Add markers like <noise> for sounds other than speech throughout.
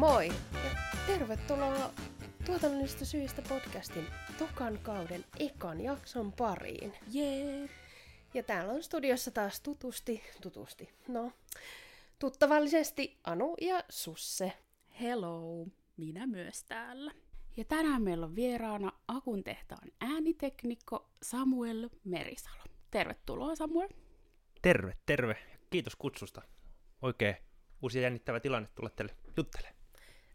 moi ja tervetuloa tuotannollisista syistä podcastin tokan kauden ekan jakson pariin. Jee! Ja täällä on studiossa taas tutusti, tutusti, no, tuttavallisesti Anu ja Susse. Hello! Minä myös täällä. Ja tänään meillä on vieraana Akun tehtaan ääniteknikko Samuel Merisalo. Tervetuloa Samuel. Terve, terve. Kiitos kutsusta. Oikein uusi ja jännittävä tilanne tulla teille juttelemaan.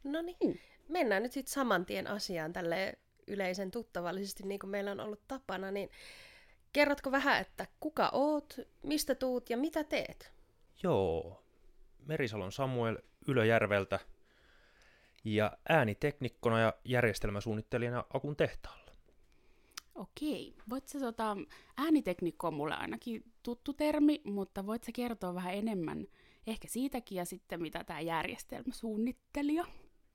No niin, mennään nyt sitten saman tien asiaan tälle yleisen tuttavallisesti, niin kuin meillä on ollut tapana, niin kerrotko vähän, että kuka oot, mistä tuut ja mitä teet? Joo, Merisalon Samuel Ylöjärveltä ja ääniteknikkona ja järjestelmäsuunnittelijana Akun tehtaalla. Okei. Voit sä, tota, ääniteknikko on mulle ainakin tuttu termi, mutta voit sä kertoa vähän enemmän ehkä siitäkin ja sitten mitä tämä järjestelmäsuunnittelija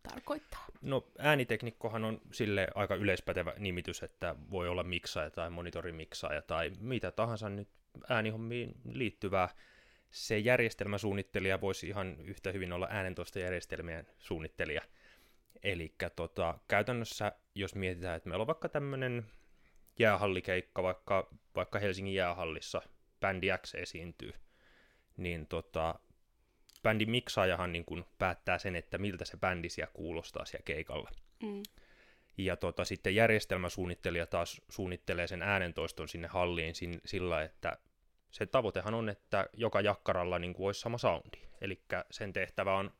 tarkoittaa? No ääniteknikkohan on sille aika yleispätevä nimitys, että voi olla miksaaja tai monitorimiksaaja tai mitä tahansa nyt äänihommiin liittyvää. Se järjestelmäsuunnittelija voisi ihan yhtä hyvin olla äänentoistojärjestelmien suunnittelija. Eli tota, käytännössä, jos mietitään, että meillä on vaikka tämmöinen jäähallikeikka, vaikka, vaikka Helsingin jäähallissa bändi X esiintyy, niin tota, bändin miksaajahan niin kun päättää sen, että miltä se bändi siellä kuulostaa siellä keikalla. Mm. Ja tota, sitten järjestelmäsuunnittelija taas suunnittelee sen äänentoiston sinne halliin sin, sillä, että se tavoitehan on, että joka jakkaralla niin kuin olisi sama soundi. Eli sen tehtävä on,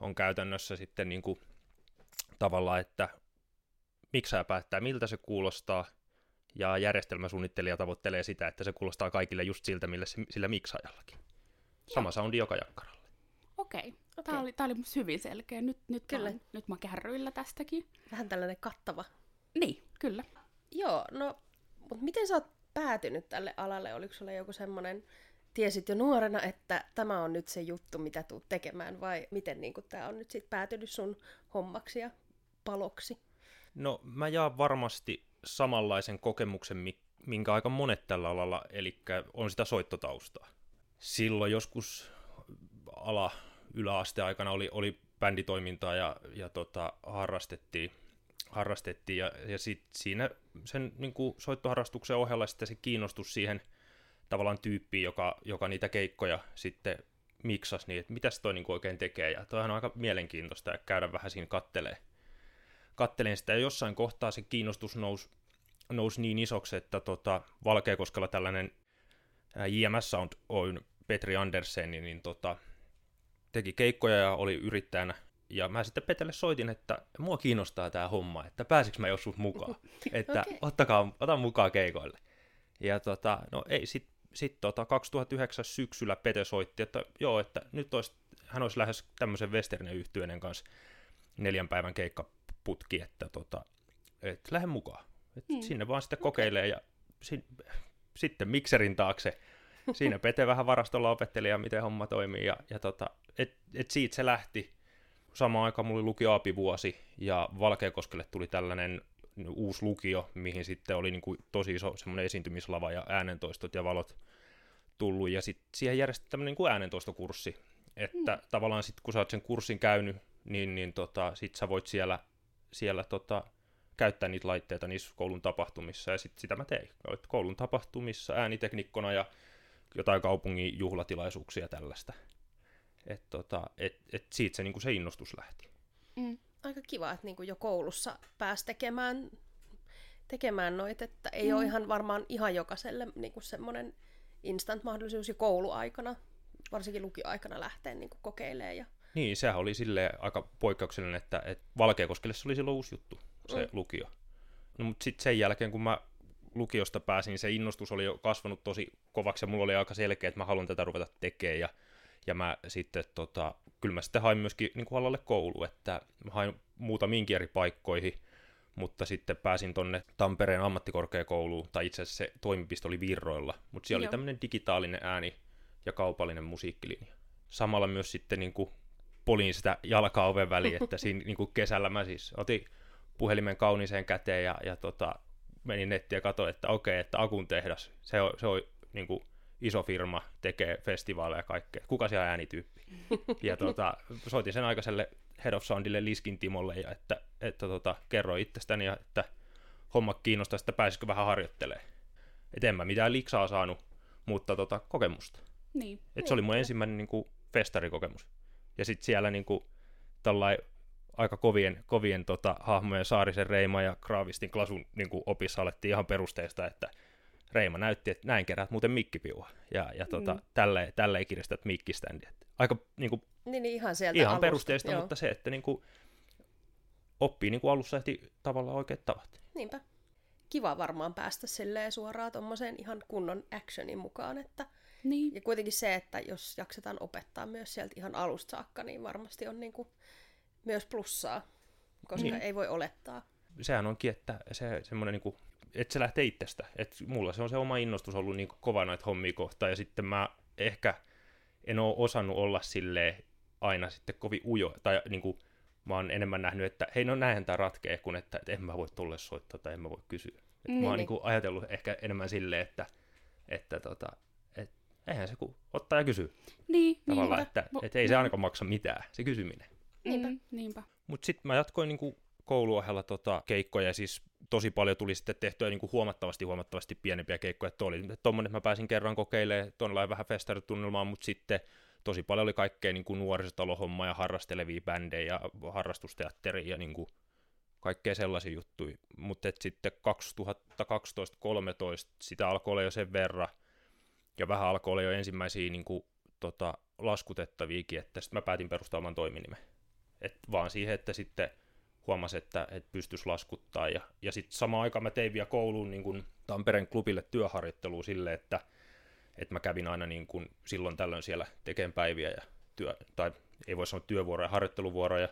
on käytännössä sitten niin kuin, tavallaan, että miksaaja päättää, miltä se kuulostaa, ja järjestelmäsuunnittelija tavoittelee sitä, että se kuulostaa kaikille just siltä, millä se, sillä miksaajallakin. Sama soundi joka jakkaralle. Okei. Okay. Tämä oli, tää oli musta hyvin selkeä. Nyt, nyt, Kyllä. Mä, nyt mä kärryillä tästäkin. Vähän tällainen kattava. Niin, kyllä. Joo, no, mutta miten sä oot päätynyt tälle alalle? Oliko sulla joku semmoinen, tiesit jo nuorena, että tämä on nyt se juttu, mitä tuut tekemään, vai miten niin tämä on nyt sitten päätynyt sun hommaksi ja paloksi? No mä jaan varmasti samanlaisen kokemuksen, mi- minkä aika monet tällä alalla, eli on sitä soittotaustaa. Silloin joskus ala yläasteaikana oli, oli bänditoimintaa ja, ja tota, harrastettiin, harrastettiin ja, ja sit siinä sen niin kuin soittoharrastuksen ohella sitten se kiinnostus siihen tavallaan tyyppiin, joka, joka niitä keikkoja sitten miksasi, niin että mitäs toi niin kuin oikein tekee, ja toihan on aika mielenkiintoista ja käydä vähän siinä kattelee. Kattelen sitä, ja jossain kohtaa se kiinnostus nousi, nousi niin isoksi, että tota, Valkeakoskella tällainen JMS Sound Oyn Petri Andersen, niin, niin tota, teki keikkoja ja oli yrittäjänä. Ja mä sitten Petelle soitin, että mua kiinnostaa tämä homma, että pääsikö mä joskus mukaan. <laughs> Että Okei. ottakaa, otan mukaan keikoille. Ja tota, no ei, sit, sit tota 2009 syksyllä Pete soitti, että joo, että nyt olisi, hän olisi lähes tämmöisen Westernen yhtyenen kanssa neljän päivän keikkaputki, että tota, et lähde mukaan. Et Mm. Sinne vaan sitten kokeilee ja si, sitten mikserin taakse. Siinä Pete vähän varastolla opetteli ja miten homma toimii. Ja, ja tota, et, et siitä se lähti. Samaan aikaan mulla oli lukioapivuosi ja Valkeakoskelle tuli tällainen uusi lukio, mihin sitten oli niin kuin tosi iso semmoinen esiintymislava ja äänentoistot ja valot tullut. Ja sitten siihen järjestettiin tämmöinen niin kuin äänentoistokurssi. Että mm. tavallaan sitten kun sä oot sen kurssin käynyt, niin, niin tota, sit sä voit siellä, siellä tota, käyttää niitä laitteita niissä koulun tapahtumissa, ja sit sitä mä tein. Olet koulun tapahtumissa ääniteknikkona ja jotain kaupungin juhlatilaisuuksia ja tällaista. Et, tota, et, et siitä se, niinku se innostus lähti. Mm. Aika kiva, että niinku jo koulussa pääsi tekemään, tekemään noita, että ei mm. ole ihan varmaan ihan jokaiselle niinku semmoinen instant-mahdollisuus jo kouluaikana, varsinkin lukioaikana lähteä niinku kokeilemaan. Ja... Niin, sehän oli sille aika poikkeuksellinen, että, että Valkeakoskelle se oli silloin uusi juttu, se mm. lukio. No, mutta sitten sen jälkeen, kun mä lukiosta pääsin, se innostus oli jo kasvanut tosi kovaksi, ja mulla oli aika selkeä, että mä haluan tätä ruveta tekemään, ja, ja mä sitten, tota, kyllä mä sitten hain myöskin niin kuin alalle koulu, että mä hain muutamiinkin eri paikkoihin, mutta sitten pääsin tonne Tampereen ammattikorkeakouluun, tai itse asiassa se toimipiste oli Virroilla, mutta siellä Joo. oli tämmöinen digitaalinen ääni ja kaupallinen musiikkilinja. Samalla myös sitten niin kuin polin sitä jalkaa oven väliin, että siinä niin kuin kesällä mä siis otin puhelimen kauniiseen käteen ja, ja tota, menin nettiin ja katsoin, että okei, että Akun tehdas, se on, se on niin kuin iso firma, tekee festivaaleja ja kaikkea. Kuka siellä äänityyppi? <laughs> Ja tota, soitin sen aikaiselle Head of Soundille Liskin Timolle, ja että, että tota, kerro itsestäni, ja että homma kiinnostaa, että pääsisikö vähän harjoittelemaan. Et en mä mitään liksaa saanut, mutta tota, kokemusta. Niin. Et se oli mun ensimmäinen niin kuin, festarikokemus. Ja sitten siellä niin kuin, tällai, aika kovien, kovien tota, hahmojen Saarisen Reima ja Kraavistin Klasun niin kuin, opissa alettiin ihan perusteista, että Reima näytti, että näin kerät muuten mikkipiua. Ja, ja tota, mm. tälleen, tälleen kiristät mikkiständi. Aika niin kuin, Niin, niin ihan sieltä ihan alusta. perusteista, Joo. mutta se, että niin kuin, oppii niin kuin alussa heti tavallaan oikeat tavat. Niinpä. Kiva varmaan päästä silleen suoraan tommoseen ihan kunnon actionin mukaan, että Niin. ja kuitenkin se, että jos jaksetaan opettaa myös sieltä ihan alusta saakka, niin varmasti on niinku myös plussaa, koska Niin. niin. ei voi olettaa. sehän onkin, että se semmoinen niin kuin, että se lähtee itsestä. Et mulla se on se oma innostus ollut niin kova noita hommia kohtaan, ja sitten mä ehkä en ole osannut olla silleen aina sitten kovin ujo, tai niin kuin, mä oon enemmän nähnyt, että hei no näinhän tämä ratkee, kun että, että en mä voi tulle soittaa tai en mä voi kysyä. Et Niin, mä oon niin. niin kuin ajatellut ehkä enemmän silleen, että, että tota, et, eihän se kun ottaa ja kysyy Niin, tavallaan, niinpä. että Vo- et ei se ainakaan maksa mitään, se kysyminen. Niinpä. Mm, niinpä. Mutta sitten mä jatkoin niinku kouluohella tota keikkoja, ja siis tosi paljon tuli sitten tehtyä niinku huomattavasti huomattavasti pienempiä keikkoja. Että oli tommonen, että mä pääsin kerran kokeilemaan tuonne vähän festaritunnelmaa, mutta sitten tosi paljon oli kaikkea niinku nuorisotalohommaa ja harrastelevia bändejä ja harrastusteatteria ja niinku kaikkea sellaisia juttuja. Mutta sitten 2012-2013 sitä alkoi olla jo sen verran, ja vähän alkoi olla jo ensimmäisiä niinku, tota, laskutettaviakin, että sitten mä päätin perustaa oman toiminimen. Et vaan siihen, että sitten huomasi, että, että pystyisi laskuttaa. Ja, ja sitten samaan aikaan mä tein vielä kouluun niin kuin Tampereen klubille työharjoittelua sille, että, että mä kävin aina niin kuin silloin tällöin siellä tekemään päiviä ja työ, tai ei voi sanoa työvuoroja, harjoitteluvuoroja.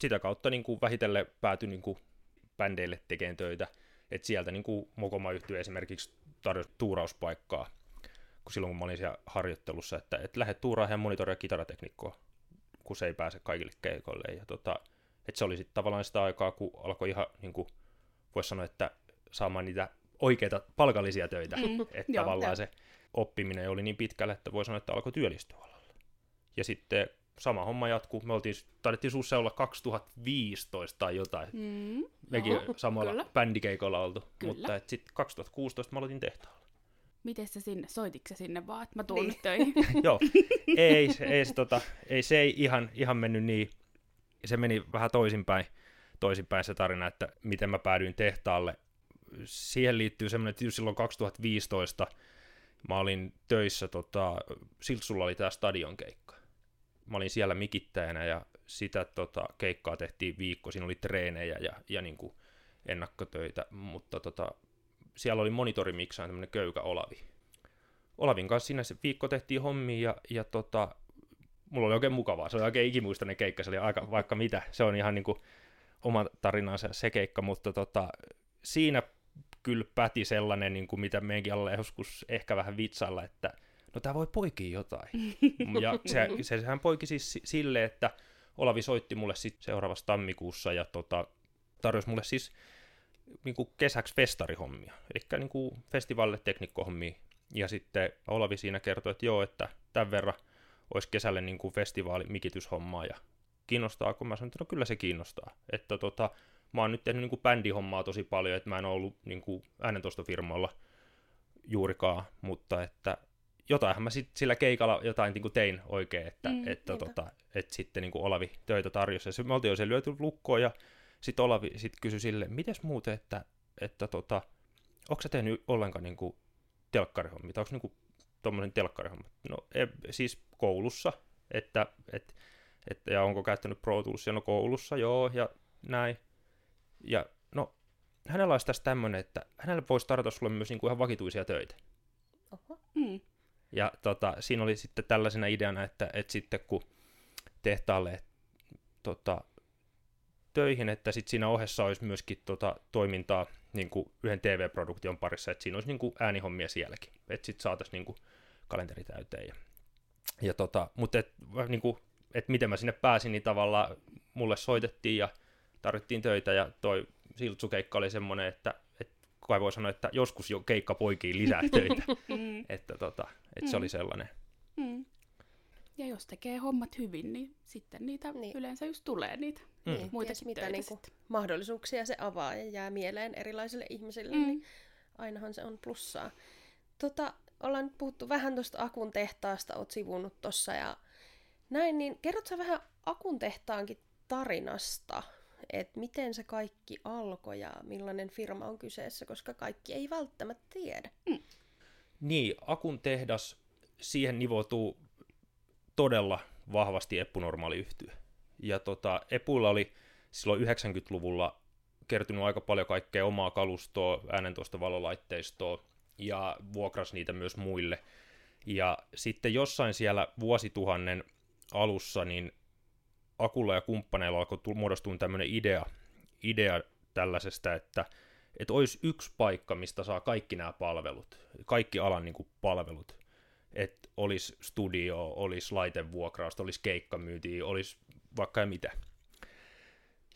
Sitä kautta niin kuin vähitellen päätyi niin bändeille tekemään töitä. Et sieltä niin Mokoma yhtyö esimerkiksi tarjosi tuurauspaikkaa, kun silloin kun mä olin siellä harjoittelussa, että, että lähde tuuraamaan monitoria kitarateknikkoa, kun se ei pääse kaikille keikoille. Ja tota, että se oli sitten tavallaan sitä aikaa, kun alkoi ihan, niin kuin, voisi sanoa, että saamaan niitä oikeita palkallisia töitä. Mm, että tavallaan joo. se oppiminen oli niin pitkälle, että voi sanoa, että alkoi työllistyä alalla. Ja sitten sama homma jatkuu. Me oltiin, taidettiin suussa olla 2015 tai jotain. Mm. Mekin Joo, samalla kyllä. bändikeikolla oltu. Kyllä. Mutta sitten 2016 mä aloitin tehtaalla. Miten sä sinne, soititko sinne vaan, että mä tuun Niin. nyt töihin? <laughs> Joo, ei, se- ei, se, tota, ei, se ei ihan, ihan mennyt niin. Se meni vähän toisinpäin, toisinpäin se tarina, että miten mä päädyin tehtaalle. Siihen liittyy semmoinen, että silloin 2015 mä olin töissä, tota, Siltsulla oli tämä stadion keikka. Mä olin siellä mikittäjänä ja sitä tota, keikkaa tehtiin viikko, siinä oli treenejä ja, ja niin kuin ennakkotöitä, mutta tota, siellä oli monitorimiksaan tämmöinen köykä Olavi. Olavin kanssa siinä se viikko tehtiin hommia ja, ja tota, mulla oli oikein mukavaa. Se oli oikein ikimuistainen keikka, se oli aika vaikka mitä. Se on ihan niinku oma tarinansa se keikka, mutta tota, siinä kyllä päti sellainen, niin kuin mitä meidänkin alle joskus ehkä vähän vitsailla, että no tämä voi poikia jotain. <laughs> ja se, se, sehän poiki siis si- sille, että Olavi soitti mulle sitten seuraavassa tammikuussa ja tota, tarjosi mulle siis niin kuin kesäksi festarihommia, eli niin kuin festivaalille teknikkohommia. Ja sitten Olavi siinä kertoi, että joo, että tämän verran olisi kesälle niin kuin festivaali mikityshommaa ja kiinnostaako? Mä sanoin, että no kyllä se kiinnostaa. Että tota, mä oon nyt tehnyt niin kuin bändihommaa tosi paljon, että mä en ole ollut niin kuin äänentoistofirmoilla juurikaan, mutta että jotainhan mä sit sillä keikalla jotain niin kuin tein oikein, että, Mm, että, niinpä. tota, että sitten niin kuin Olavi töitä tarjosi. Ja se, me oltiin jo se lyöty lukkoon ja sitten Olavi sit kysyi sille, mites muuten, että, että tota, onko sä tehnyt ollenkaan niin kuin telkkarihommia, tai onko niin kuin tuommoinen telkkarihomma? No ei, siis koulussa, että, et, että ja onko käyttänyt Pro Toolsia, no koulussa, joo, ja näin. Ja no, hänellä olisi tässä tämmöinen, että hänelle voisi tarjota sulle myös niin kuin ihan vakituisia töitä. Oho. Mm. Ja tota, siinä oli sitten tällaisena ideana, että, että sitten kun tehtaalle tota, töihin, että sitten siinä ohessa olisi myöskin tota, toimintaa niin kuin yhden TV-produktion parissa, että siinä olisi niin kuin äänihommia sielläkin, että sitten saataisiin niin kuin kalenteri täyteen. Ja, ja tota, mutta et, niin kuin, et miten mä sinne pääsin, niin tavallaan mulle soitettiin ja tarvittiin töitä ja toi Siltsukeikka oli semmoinen, että, että kai voi sanoa, että joskus jo keikka poikii lisää <laughs> töitä. Mm. että tota, että se Mm. oli sellainen. Mm. Ja jos tekee hommat hyvin, niin sitten niitä Niin. yleensä just tulee niitä. Mm. Niin, ties Muitakin mitä niinku mahdollisuuksia se avaa ja jää mieleen erilaisille ihmisille, Mm. niin ainahan se on plussaa. Tota, ollaan nyt puhuttu vähän tuosta Akun tehtaasta, oot sivunut tossa ja näin, niin kerrot sä vähän Akun tehtaankin tarinasta, että miten se kaikki alkoi ja millainen firma on kyseessä, koska kaikki ei välttämättä tiedä. Niin, Akun tehdas, siihen nivoutuu todella vahvasti Eppu-normaali yhtyö. Ja tota, Epulla oli silloin 90-luvulla kertynyt aika paljon kaikkea omaa kalustoa, äänentoista valolaitteistoa, ja vuokras niitä myös muille. Ja sitten jossain siellä vuosituhannen alussa, niin Akulla ja kumppaneilla alkoi tu- muodostua tämmöinen idea, idea tällaisesta, että, että olisi yksi paikka, mistä saa kaikki nämä palvelut, kaikki alan niin kuin, palvelut. Että olisi studio, olisi laitevuokrausta, olisi keikkamyyntiä, olisi vaikka ja mitä.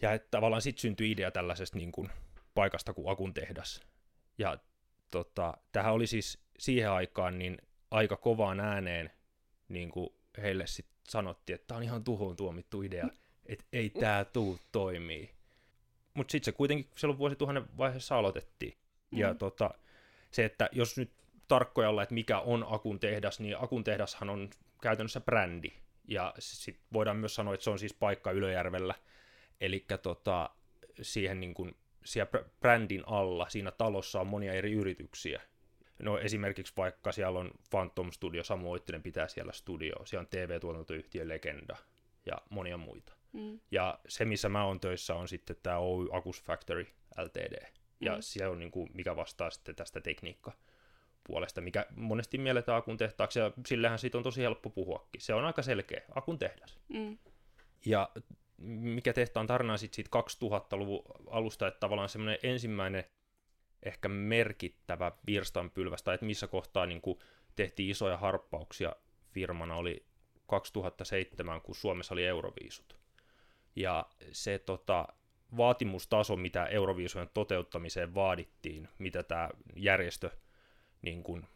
Ja että tavallaan sitten syntyi idea tällaisesta niin kuin, paikasta kuin Akun tehdas. Ja tota, tähän oli siis siihen aikaan niin aika kovaan ääneen niin kuin heille sitten sanottiin, että tämä on ihan tuhoon tuomittu idea, että ei tämä tuu toimii. Mutta sitten se kuitenkin silloin vuosituhannen vaiheessa aloitettiin. Ja Mm. tota, se, että jos nyt tarkkoja olla, että mikä on Akun tehdas, niin Akun tehdashan on käytännössä brändi. Ja sit voidaan myös sanoa, että se on siis paikka Ylöjärvellä. Eli tota, siihen niin kuin, siellä br- brändin alla, siinä talossa on monia eri yrityksiä. No esimerkiksi vaikka siellä on Phantom Studio, Samu Oittinen pitää siellä studio, siellä on TV-tuotantoyhtiö Legenda ja monia muita. Mm. Ja se, missä mä oon töissä, on sitten tämä Oy Akus Factory Ltd. Ja Mm. se on niin kuin, mikä vastaa sitten tästä tekniikkapuolesta, mikä monesti mielletään Akun tehtaaksi, ja sillähän siitä on tosi helppo puhuakin. Se on aika selkeä, Akun tehdas. Mm. Ja mikä tehtaan tarina sitten siitä 2000-luvun alusta, että tavallaan semmoinen ensimmäinen ehkä merkittävä virstanpylväs, tai että missä kohtaa niin kuin tehtiin isoja harppauksia firmana, oli 2007, kun Suomessa oli Euroviisut. Ja se tota, vaatimustaso, mitä Euroviisujen toteuttamiseen vaadittiin, mitä tämä järjestö niin kuin,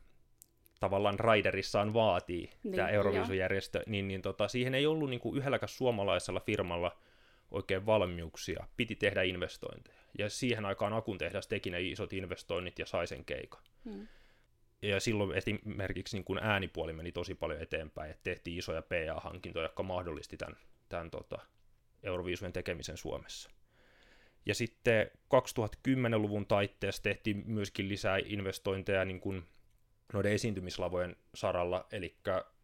tavallaan raiderissaan vaatii, niin, tämä Euroviisujärjestö, niin, niin tota, siihen ei ollut niin kuin yhdelläkään suomalaisella firmalla oikein valmiuksia, piti tehdä investointeja. Ja siihen aikaan Akun tehdas teki ne isot investoinnit ja sai sen keikan. Mm. Ja silloin esimerkiksi niin kuin äänipuoli meni tosi paljon eteenpäin, että tehtiin isoja PA-hankintoja, jotka mahdollisti tämän, tämän tota, Euroviisujen tekemisen Suomessa. Ja sitten 2010-luvun taitteessa tehtiin myöskin lisää investointeja niin kuin noiden esiintymislavojen saralla, eli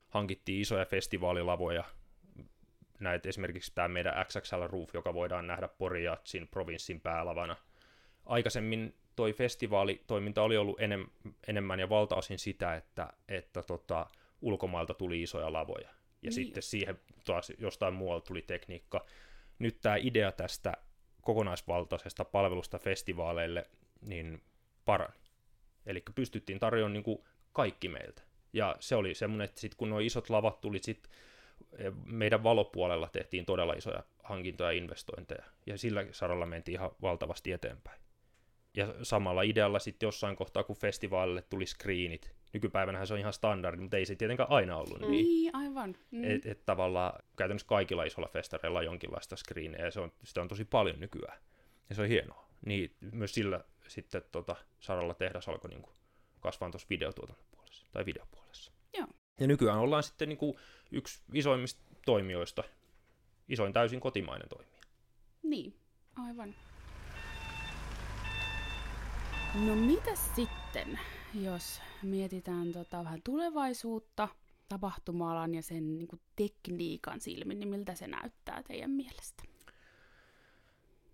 hankittiin isoja festivaalilavoja, näitä esimerkiksi tämä meidän XXL Roof, joka voidaan nähdä Porijatsin provinssin päälavana. Aikaisemmin toi festivaalitoiminta oli ollut enem, enemmän ja valtaosin sitä, että, että tota, ulkomailta tuli isoja lavoja. Ja Niin. sitten siihen taas jostain muualta tuli tekniikka. Nyt tämä idea tästä kokonaisvaltaisesta palvelusta festivaaleille niin parani. Eli pystyttiin tarjoamaan niin kuin kaikki meiltä. Ja se oli semmoinen, että sit kun nuo isot lavat tuli, sit meidän valopuolella tehtiin todella isoja hankintoja ja investointeja. Ja sillä saralla mentiin ihan valtavasti eteenpäin. Ja samalla idealla sitten jossain kohtaa, kun festivaalille tuli screenit, nykypäivänähän se on ihan standardi, mutta ei se tietenkään aina ollut Mm. niin. Niin, aivan. Mm. Että et tavallaan käytännössä kaikilla isolla festareilla on jonkinlaista screenejä, ja se on, sitä on tosi paljon nykyään. Ja se on hienoa. Niin myös sillä sitten tota, saralla tehdas alkoi niinku kasvaa tuossa videotuotannon puolessa, tai videopuolessa. Joo. Ja nykyään ollaan sitten niinku yksi isoimmista toimijoista, isoin täysin kotimainen toimija. Niin, aivan. No mitä sitten, jos mietitään tota vähän tulevaisuutta, tapahtuma-alan ja sen niin kuin tekniikan silmin, niin miltä se näyttää teidän mielestä?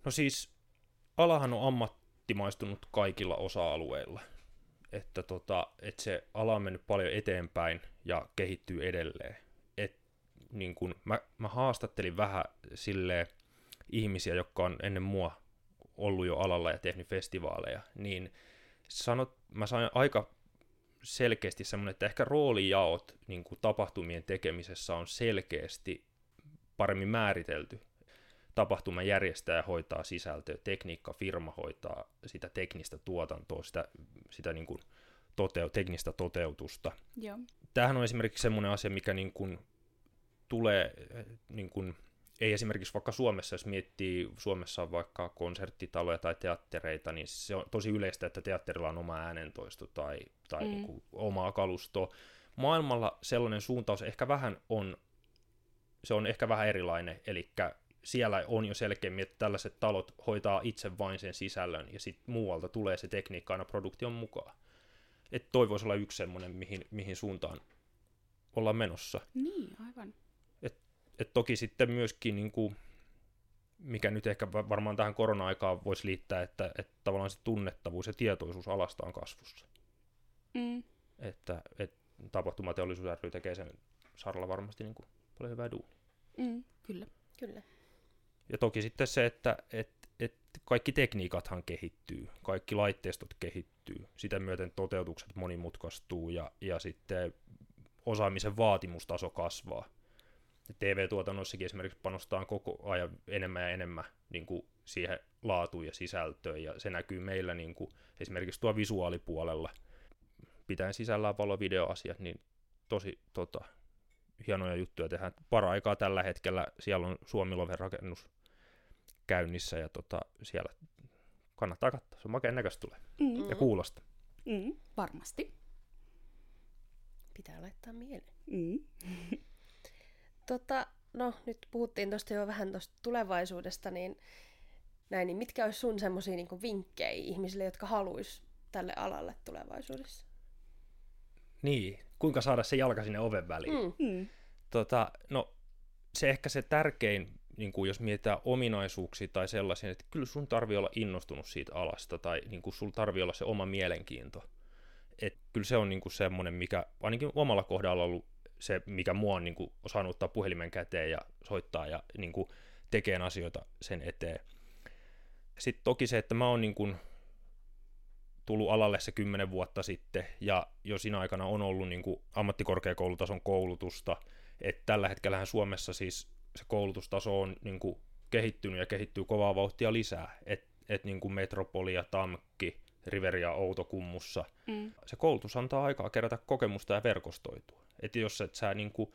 No siis, alahan on ammattimaistunut kaikilla osa-alueilla. Että tota, et se ala on mennyt paljon eteenpäin ja kehittyy edelleen. Et, niin kun, mä, mä haastattelin vähän silleen ihmisiä, jotka on ennen mua ollut jo alalla ja tehnyt festivaaleja, niin sanot, mä sain aika selkeästi semmoinen, että ehkä roolijaot niin kuin tapahtumien tekemisessä on selkeästi paremmin määritelty. Tapahtuman järjestäjä hoitaa sisältöä, tekniikkafirma hoitaa sitä teknistä tuotantoa, sitä, sitä niin kuin toteu, teknistä toteutusta. Joo. Tämähän on esimerkiksi semmoinen asia, mikä niin kuin tulee, niin kuin, ei esimerkiksi vaikka Suomessa, jos miettii, Suomessa on vaikka konserttitaloja tai teattereita, niin se on tosi yleistä, että teatterilla on oma äänentoisto tai, tai mm. niin omaa kalustoa. Maailmalla sellainen suuntaus ehkä vähän on, se on ehkä vähän erilainen, eli siellä on jo selkeämmin, että tällaiset talot hoitaa itse vain sen sisällön, ja sitten muualta tulee se tekniikka aina produktion mukaan. Että toi voisi olla yksi semmoinen, mihin, mihin suuntaan ollaan menossa. Niin, aivan. Et, toki sitten myöskin, niin kuin, mikä nyt ehkä varmaan tähän korona-aikaan voisi liittää, että, että tavallaan se tunnettavuus ja tietoisuus alasta on kasvussa. Mm. Että, et tapahtumateollisuus ry tekee sen saralla varmasti niin kuin paljon hyvää duunia. Mm, kyllä. Kyllä. Ja toki sitten se, että et, et kaikki tekniikathan kehittyy, kaikki laitteistot kehittyy, sitä myöten toteutukset monimutkaistuu ja, ja sitten osaamisen vaatimustaso kasvaa. TV-tuotannossakin esimerkiksi panostaa koko ajan enemmän ja enemmän niin kuin siihen laatuun ja sisältöön, ja se näkyy meillä niin kuin, esimerkiksi tuo visuaalipuolella, pitäen sisällään valo-videoasiat, niin tosi tota, hienoja juttuja tehdään. Para-aikaa tällä hetkellä siellä on Suomiloven rakennus käynnissä, ja tota, siellä kannattaa katsoa, se on makeen näköistä tulee, mm. ja kuulosta. Mm, varmasti. Pitää laittaa mieleen. Mm. <laughs> tota, no, nyt puhuttiin tuosta jo vähän tuosta tulevaisuudesta, niin näin, niin mitkä olisi sun semmoisia niin vinkkejä ihmisille, jotka haluaisi tälle alalle tulevaisuudessa? Niin, kuinka saada se jalka sinne oven väliin. Mm. Mm. Tota, no, se ehkä se tärkein, niin kuin jos mietitään ominaisuuksia tai sellaisia, että kyllä sun tarvii olla innostunut siitä alasta tai niin kuin sun tarvii olla se oma mielenkiinto. Et kyllä se on niin kuin semmoinen, mikä ainakin omalla kohdalla on ollut se, mikä mua on niin kuin osannut ottaa puhelimen käteen ja soittaa ja niin kuin tekee asioita sen eteen. Sitten toki se, että mä oon niin kuin tullut alalle se kymmenen vuotta sitten, ja jo siinä aikana on ollut niin kuin ammattikorkeakoulutason koulutusta, että tällä hetkellä Suomessa siis se koulutustaso on niin kuin kehittynyt ja kehittyy kovaa vauhtia lisää, että et niin kuin Metropoli ja Tamkki, Riveria Outokummussa, mm. se koulutus antaa aikaa kerätä kokemusta ja verkostoitua. Että jos et sä niin kuin,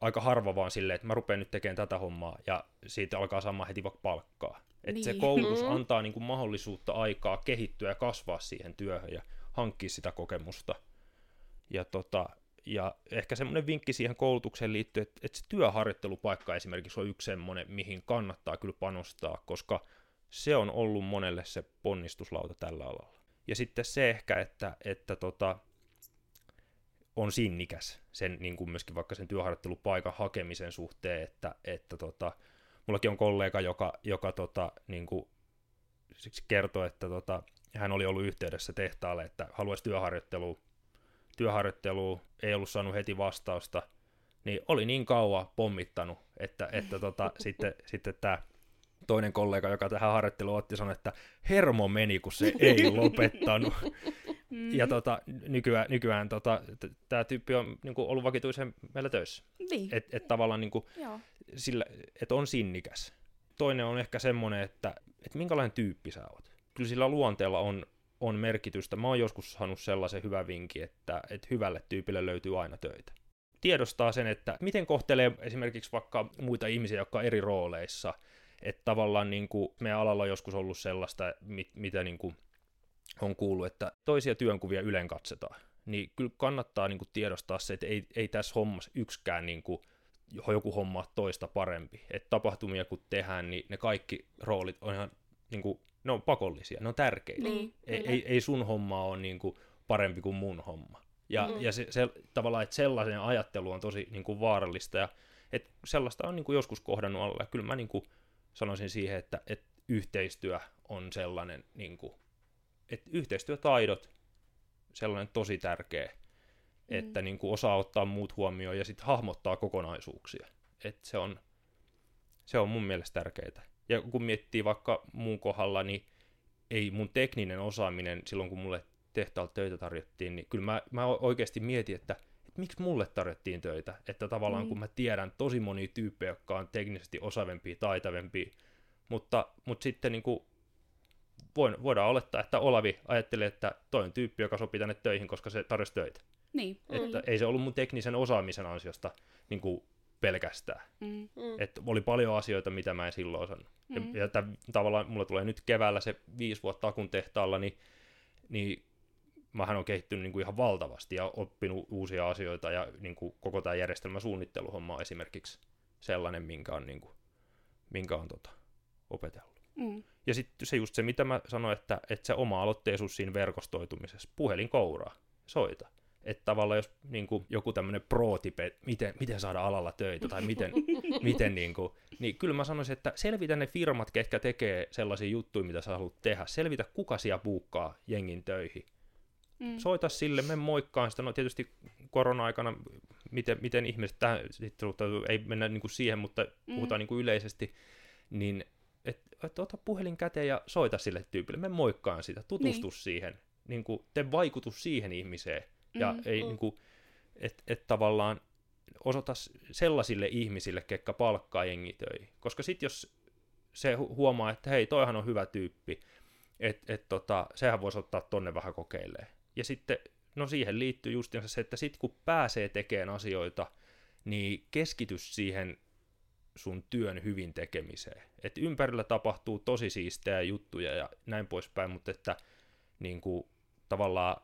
aika harva vaan silleen, että mä rupean nyt tekemään tätä hommaa ja siitä alkaa saamaan heti vaikka palkkaa. Että niin. se koulutus mm. antaa niin kuin mahdollisuutta aikaa kehittyä ja kasvaa siihen työhön ja hankkia sitä kokemusta. Ja, tota, ja ehkä semmoinen vinkki siihen koulutukseen liittyy, että, että se työharjoittelupaikka esimerkiksi on yksi semmoinen, mihin kannattaa kyllä panostaa, koska se on ollut monelle se ponnistuslauta tällä alalla. Ja sitten se ehkä, että, että tota, on sinnikäs sen niin kuin myöskin vaikka sen työharjoittelupaikan hakemisen suhteen, että, että tota, mullakin on kollega, joka, joka tota, niin kuin, siksi kertoo, että tota, hän oli ollut yhteydessä tehtaalle, että haluaisi työharjoittelua, työharjoittelua, ei ollut saanut heti vastausta, niin oli niin kauan pommittanut, että, että tota, <laughs> sitten, sitten tämä toinen kollega, joka tähän harjoitteluun otti, sanoi, että hermo meni, kun se ei lopettanut. <laughs> Mm. Ja tota, nykyään, nykyään tota, tämä tyyppi on niin kuin, ollut vakituisen meillä töissä. Niin. Että et tavallaan niin kuin, sillä, et on sinnikäs. Toinen on ehkä semmoinen, että et minkälainen tyyppi sä oot. Kyllä sillä luonteella on, on merkitystä. Mä oon joskus saanut sellaisen hyvän vinkin, että, että hyvälle tyypille löytyy aina töitä. Tiedostaa sen, että miten kohtelee esimerkiksi vaikka muita ihmisiä, jotka on eri rooleissa. Että tavallaan niin kuin, meidän alalla on joskus ollut sellaista, mit, mitä niin kuin, on kuullut, että toisia työnkuvia ylen katsotaan. Niin kyllä kannattaa niin kuin, tiedostaa se, että ei, ei tässä hommassa yksikään niin kuin, joku homma toista parempi. Että tapahtumia kun tehdään, niin ne kaikki roolit on ihan, niin kuin, ne on pakollisia, ne on tärkeitä. Niin, ei, ei, ei sun homma ole niin kuin, parempi kuin mun homma. Ja, mm. ja se, se, tavallaan, että sellainen ajattelu on tosi niin kuin, vaarallista, ja että sellaista on niin kuin, joskus kohdannut alla. Ja kyllä mä niin kuin, sanoisin siihen, että, että yhteistyö on sellainen, niin kuin, että yhteistyötaidot, sellainen tosi tärkeä mm. että niin kuin osaa ottaa muut huomioon ja sitten hahmottaa kokonaisuuksia. Et se, on, se on mun mielestä tärkeää. Ja kun miettii vaikka muun kohdalla, niin ei mun tekninen osaaminen silloin, kun mulle tehtaalta töitä tarjottiin, niin kyllä mä, mä oikeasti mietin, että, että miksi mulle tarjottiin töitä. Että tavallaan mm. kun mä tiedän tosi monia tyyppejä, jotka on teknisesti osaavempia, taitavempia, mutta, mutta sitten niin kuin voidaan olettaa, että Olavi ajattelee, että toi on tyyppi, joka sopii tänne töihin, koska se tarjosi töitä. Niin. Että mm. ei se ollut mun teknisen osaamisen ansiosta niin kuin pelkästään. Mm. Mm. Et oli paljon asioita, mitä mä en silloin osannut. Mm. Ja, ja täm, tavallaan mulla tulee nyt keväällä se viisi vuotta akun tehtaalla, niin, niin mähän on kehittynyt niin kuin ihan valtavasti ja oppinut uusia asioita ja niin kuin koko tämä järjestelmäsuunnitteluhomma on esimerkiksi sellainen, minkä on, niin kuin, minkä on tota, opetellut. Mm. Ja sitten se just se, mitä mä sanoin, että, että se oma aloitteisuus siinä verkostoitumisessa, puhelin kouraa, soita. Että tavallaan jos niin kuin, joku tämmöinen pro-tipe, miten, miten saada alalla töitä tai miten, <laughs> miten niin kuin, niin kyllä mä sanoisin, että selvitä ne firmat, ketkä tekee sellaisia juttuja, mitä sä haluat tehdä. Selvitä, kuka siellä puukkaa jengin töihin. Mm. Soita sille, me moikkaan sitä. No tietysti korona-aikana, miten, miten ihmiset tähän sitten suhtautuu, ei mennä niin kuin siihen, mutta puhutaan niin kuin yleisesti, niin että et ota puhelin käteen ja soita sille tyypille, me moikkaan sitä, tutustu niin. siihen, niin kuin, te vaikutus siihen ihmiseen, ja Mm, ei mm. niin kuin, että et tavallaan osoita sellaisille ihmisille, ketkä palkkaa jengi töihin. Koska sitten jos se hu- huomaa, että hei, toihan on hyvä tyyppi, että et tota, sehän voisi ottaa tonne vähän kokeilee. Ja sitten, no siihen liittyy justiinsa se, että sitten kun pääsee tekemään asioita, niin keskitys siihen sun työn hyvin tekemiseen. Et ympärillä tapahtuu tosi siistejä juttuja ja näin poispäin, mutta että niin kuin, tavallaan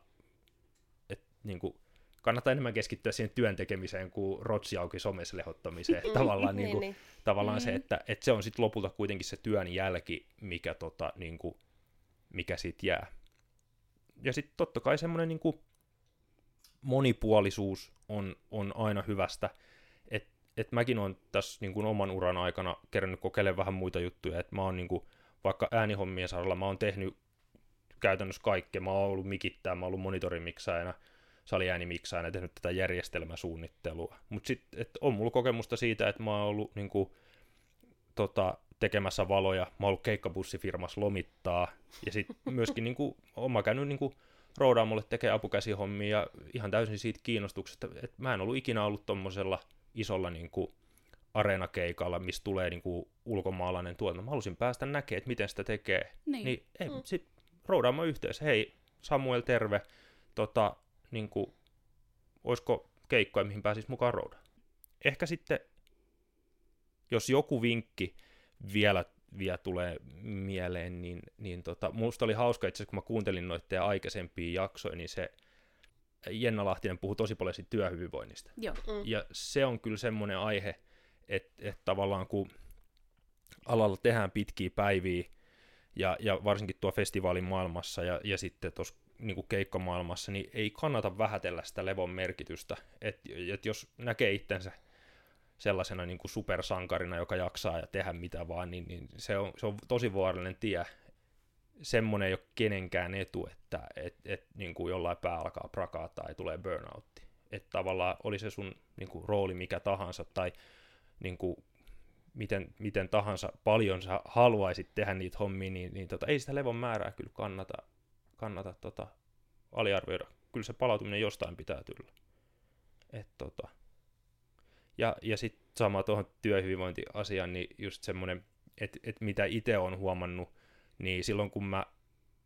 et, niin kuin, kannattaa enemmän keskittyä siihen työn tekemiseen kuin rotsi auki somessa lehottamiseen. <laughs> tavallaan niin kuin, niin. tavallaan se, Mm. että, että se on sitten lopulta kuitenkin se työn jälki, mikä, tota, niin kuin, mikä sitten jää. Ja sitten totta kai semmoinen niin monipuolisuus on, on aina hyvästä. Et, et mäkin olen tässä niin kuin oman uran aikana kerännyt kokeilemaan vähän muita juttuja. Et mä oon niin kuin, vaikka äänihommien saralla mä oon tehnyt käytännössä kaikkea. Mä oon ollut mikittää, mä oon ollut monitorimiksaajana, saliäänimiksaajana, tehnyt tätä järjestelmäsuunnittelua. Mutta sitten on mulla kokemusta siitä, että mä oon ollut niin kuin, tota, tekemässä valoja, mä oon ollut keikkabussifirmassa lomittaa, ja sitten <laughs> myöskin niin kuin, oon mä käynyt niin kuin, roudaan mulle tekee apukäsihommia, ja ihan täysin siitä kiinnostuksesta, että mä en ollut ikinä ollut tommosella isolla niin kuin, areenakeikalla, missä tulee niin kuin, ulkomaalainen tuotanto. Mä halusin päästä näkemään, että miten sitä tekee. Niin. Niin ei, Mm. sit roudaamme yhteys. Hei, Samuel, terve. Tota, niin kuin, olisiko keikkoja, mihin pääsis mukaan roudaan? Ehkä sitten, jos joku vinkki vielä, vielä tulee mieleen, niin, niin tota, musta oli hauska itse asiassa, kun mä kuuntelin noita aikaisempia jaksoja, niin se Jenna Lahtinen puhui tosi paljon siitä työhyvinvoinnista. Joo. Mm. Ja se on kyllä semmoinen aihe, että, että tavallaan kun alalla tehdään pitkiä päiviä, ja, ja varsinkin tuo festivaalin maailmassa ja, ja sitten tuossa niin keikkamaailmassa, niin ei kannata vähätellä sitä levon merkitystä. Että et jos näkee itsensä sellaisena niin kuin supersankarina, joka jaksaa ja tehdä mitä vaan, niin, niin se, on, se on tosi vaarallinen tie. Semmoinen ei ole kenenkään etu, että et, et, niin kuin jollain pää alkaa prakaa tai tulee burnoutti. Että tavallaan oli se sun niin kuin, rooli mikä tahansa tai niin kuin, miten, miten tahansa paljon sä haluaisit tehdä niitä hommia, niin, niin tota, ei sitä levon määrää kyllä kannata, kannata tota, aliarvioida. Kyllä se palautuminen jostain pitää tulla. Et, tota. Ja, ja sitten sama tuohon työhyvinvointiasiaan, niin just semmoinen, että et mitä itse on huomannut, niin silloin kun mä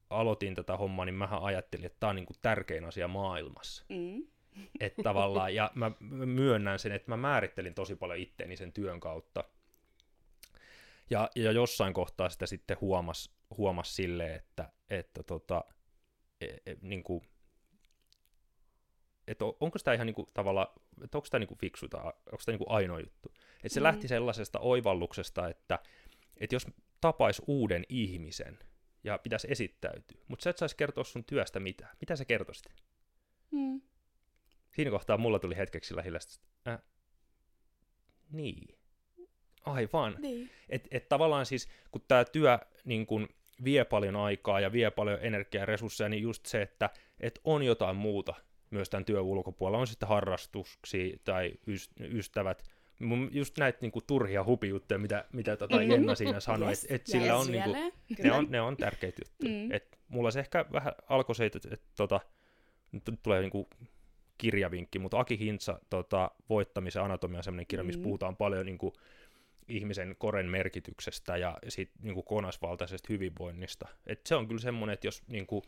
aloitin tätä hommaa, niin mähän ajattelin, että tämä on niinku tärkein asia maailmassa. Mm. Että tavallaan, ja mä mä myönnän sen, että mä määrittelin tosi paljon itteeni sen työn kautta. Ja, ja jossain kohtaa sitä sitten huomas, huomas silleen, että, että tota, e, e, niin kuin, että on- onko tämä ihan niin kuin, tavallaan, että onko tämä niin kuin fiksu tai onko tämä niin kuin ainoa juttu. Että se mm. lähti sellaisesta oivalluksesta, että, että jos tapais uuden ihmisen ja pitäisi esittäytyä, mutta sä et saisi kertoa sun työstä mitään, mitä sä kertoisit? Mm. Siinä kohtaa mulla tuli hetkeksi hiljaista, äh, niin, aivan. Niin. Et, et tavallaan siis, kun tämä työ niin kun vie paljon aikaa ja vie paljon energiaa ja resursseja, niin just se, että et on jotain muuta myös tämän työn ulkopuolella, on sitten harrastuksia tai ys, ystävät, Mun just näitä niin kuin, turhia hupijuttuja, mitä, mitä tota Jenna siinä sanoi, Yes, että et sillä on, niin kuin, siellä. ne, on, ne on tärkeitä juttuja. Mm. Mm. Et mulla se ehkä vähän alkoi se, että, että tota, nyt tulee niinku kirjavinkki, mutta Aki Hintsa, tota, voittamisen anatomia on sellainen kirja, missä Mm. puhutaan paljon niinku, ihmisen koren merkityksestä ja sit, niinku, kokonaisvaltaisesta hyvinvoinnista. Et se on kyllä semmoinen, että jos niinku,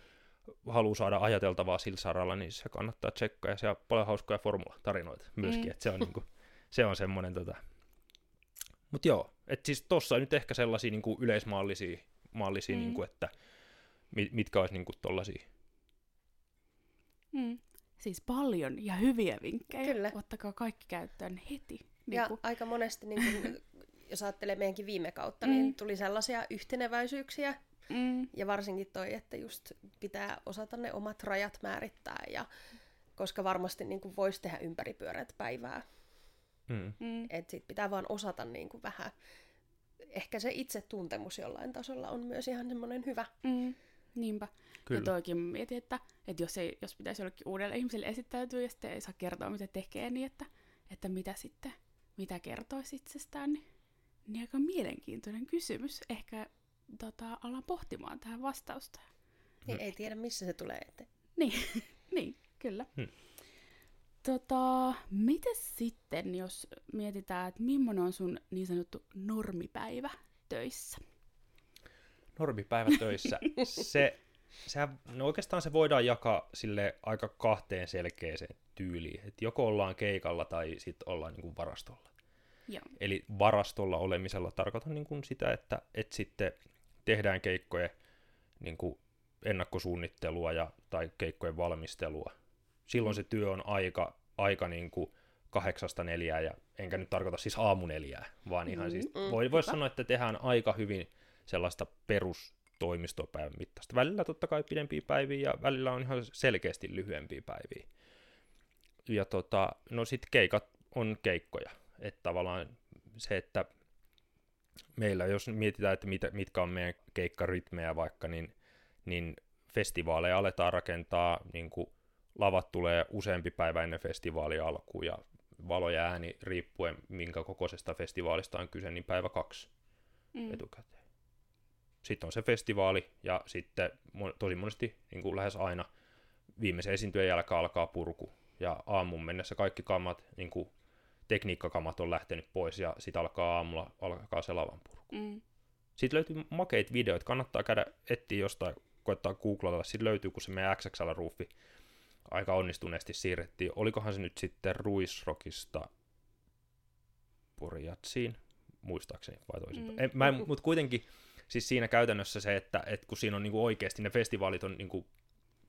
haluaa saada ajateltavaa sillä saralla, niin se kannattaa tsekkaa ja siellä on paljon hauskoja formula-tarinoita myöskin, Mm. mm. että se on niinku, se on semmoinen tota... Mut joo, että siis tossa on nyt ehkä sellaisia niin kuin yleismaallisia, maallisia, Mm. niin kuin, että mi- mitkä olisi niin kuin tollaisia. Mm. Siis paljon ja hyviä vinkkejä. Kyllä. Ottakaa kaikki käyttöön heti. Ja Niinku, aika monesti, niin kun, <laughs> jos ajattelee meidänkin viime kautta, Mm. niin tuli sellaisia yhteneväisyyksiä. mm, Ja varsinkin toi, että just pitää osata ne omat rajat määrittää. Ja, koska varmasti niin kuin voisi tehdä ympäripyöreät päivää. Mm. mm, Että sit pitää vaan osata niin kuin vähän. Ehkä se itsetuntemus jollain tasolla on myös ihan semmoinen hyvä. mm, niinpä. Kyllä. Ja toikin mietin, että, että jos, ei, jos pitäisi jollekin uudelle ihmiselle esittäytyä ja sitten ei saa kertoa, mitä tekee, niin että, että mitä sitten, mitä kertoisi itsestään, niin, niin aika mielenkiintoinen kysymys. Ehkä tota, alan pohtimaan tähän vastausta. Niin ei tiedä, missä se tulee eteen. Niin, <laughs> niin kyllä. Hmm. Tota, mites sitten, jos mietitään, että millainen on sun niin sanottu normipäivä töissä? Normipäivä töissä. <laughs> se, sehän, no oikeastaan se voidaan jakaa sille aika kahteen selkeäseen tyyliin. Et joko ollaan keikalla tai sitten ollaan niin kuin varastolla. Joo. Eli varastolla olemisella tarkoitan niin kuin sitä, että, että sitten tehdään keikkojen niin kuin ennakkosuunnittelua ja, tai keikkojen valmistelua. Silloin se työ on aika, aika niin kuin kahdeksasta neljää, ja enkä nyt tarkoita siis aamuneljää, vaan ihan Mm, siis, mm, voi, voi hyvä. sanoa, että tehdään aika hyvin sellaista perustoimistopäivän mittaista. Välillä totta kai pidempiä päiviä, ja välillä on ihan selkeästi lyhyempiä päiviä. Ja tota, no sitten keikat on keikkoja. Että tavallaan se, että meillä, jos mietitään, että mitä, mitkä on meidän keikkarytmejä vaikka, niin, niin festivaaleja aletaan rakentaa, niin kuin lavat tulee useampi päivä ennen festivaalia alkuun, ja valo ja ääni riippuen minkä kokoisesta festivaalista on kyse, niin päivä kaksi Mm. etukäteen. Sitten on se festivaali, ja sitten tosi monesti, niin kuin lähes aina, viimeisen esiintyjen jälkeen alkaa purku. Ja aamun mennessä kaikki kamat, niin kuin tekniikkakamat on lähtenyt pois, ja sitten alkaa aamulla alkaa se lavan purku. Mm. Sitten löytyy makeita videoita, kannattaa käydä etsiä jostain, koettaa googlata, sitten löytyy, kun se meidän XXL-ruufi aika onnistuneesti siirrettiin. Olikohan se nyt sitten Ruisrockista Poriatsiin, muistaakseni, vai toisinpäin. Mm. Mä, mutta kuitenkin siis siinä käytännössä se, että, että kun siinä on niinku oikeasti ne festivaalit on niinku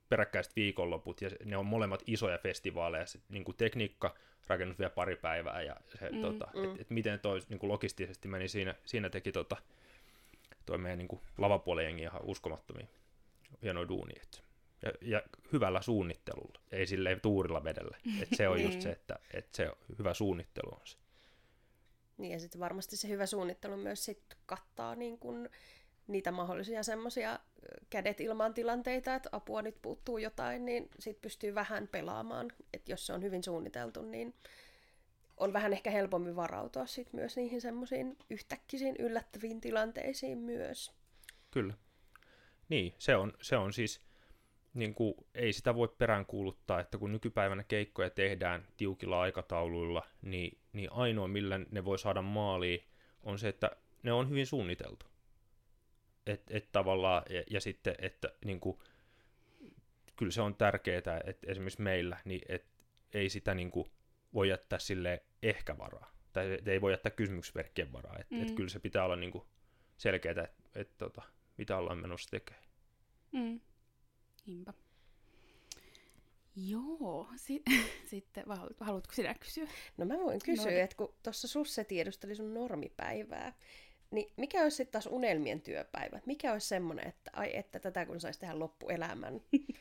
peräkkäiset viikonloput, ja ne on molemmat isoja festivaaleja, se niinku tekniikka, rakennus vielä pari päivää, ja se, Mm, tota, mm. Et, et miten toi niinku logistisesti meni siinä, siinä teki tota, toi meidän niinku lavapuolen jengi ihan uskomattomia hienoja duunia. Et, ja, ja, hyvällä suunnittelulla, ei silleen tuurilla vedellä. Et se on just <laughs> se, että et se hyvä suunnittelu on se. Niin ja sitten varmasti se hyvä suunnittelu myös sit kattaa niin kun niitä mahdollisia semmoisia kädet ilmaan tilanteita, että apua nyt puuttuu jotain, niin sitten pystyy vähän pelaamaan. Että jos se on hyvin suunniteltu, niin on vähän ehkä helpommin varautua sit myös niihin semmoisiin yhtäkkisiin yllättäviin tilanteisiin myös. Kyllä. Niin, se on, se on siis, niin kuin, ei sitä voi peräänkuuluttaa, että kun nykypäivänä keikkoja tehdään tiukilla aikatauluilla, niin, niin ainoa millä ne voi saada maaliin on se, että ne on hyvin suunniteltu. Et, et tavallaan, ja, ja sitten, että niin kuin, kyllä se on tärkeää, että esimerkiksi meillä, niin et, ei sitä niin kuin, voi jättää sille ehkä varaa. Tai et ei voi jättää kysymysverkkien varaa. Että mm. et kyllä se pitää olla niin kuin, selkeää, että et, tota, mitä ollaan menossa tekemään. Mm. Niinpä. Joo, si- <laughs> sitten haluatko sinä kysyä? No mä voin kysyä, No että kun tuossa Susse tiedusteli sun normipäivää, niin mikä olisi sitten taas unelmien työpäivä? Mikä olisi semmoinen, että ai että tätä kun saisi tehdä loppuelämän? <laughs>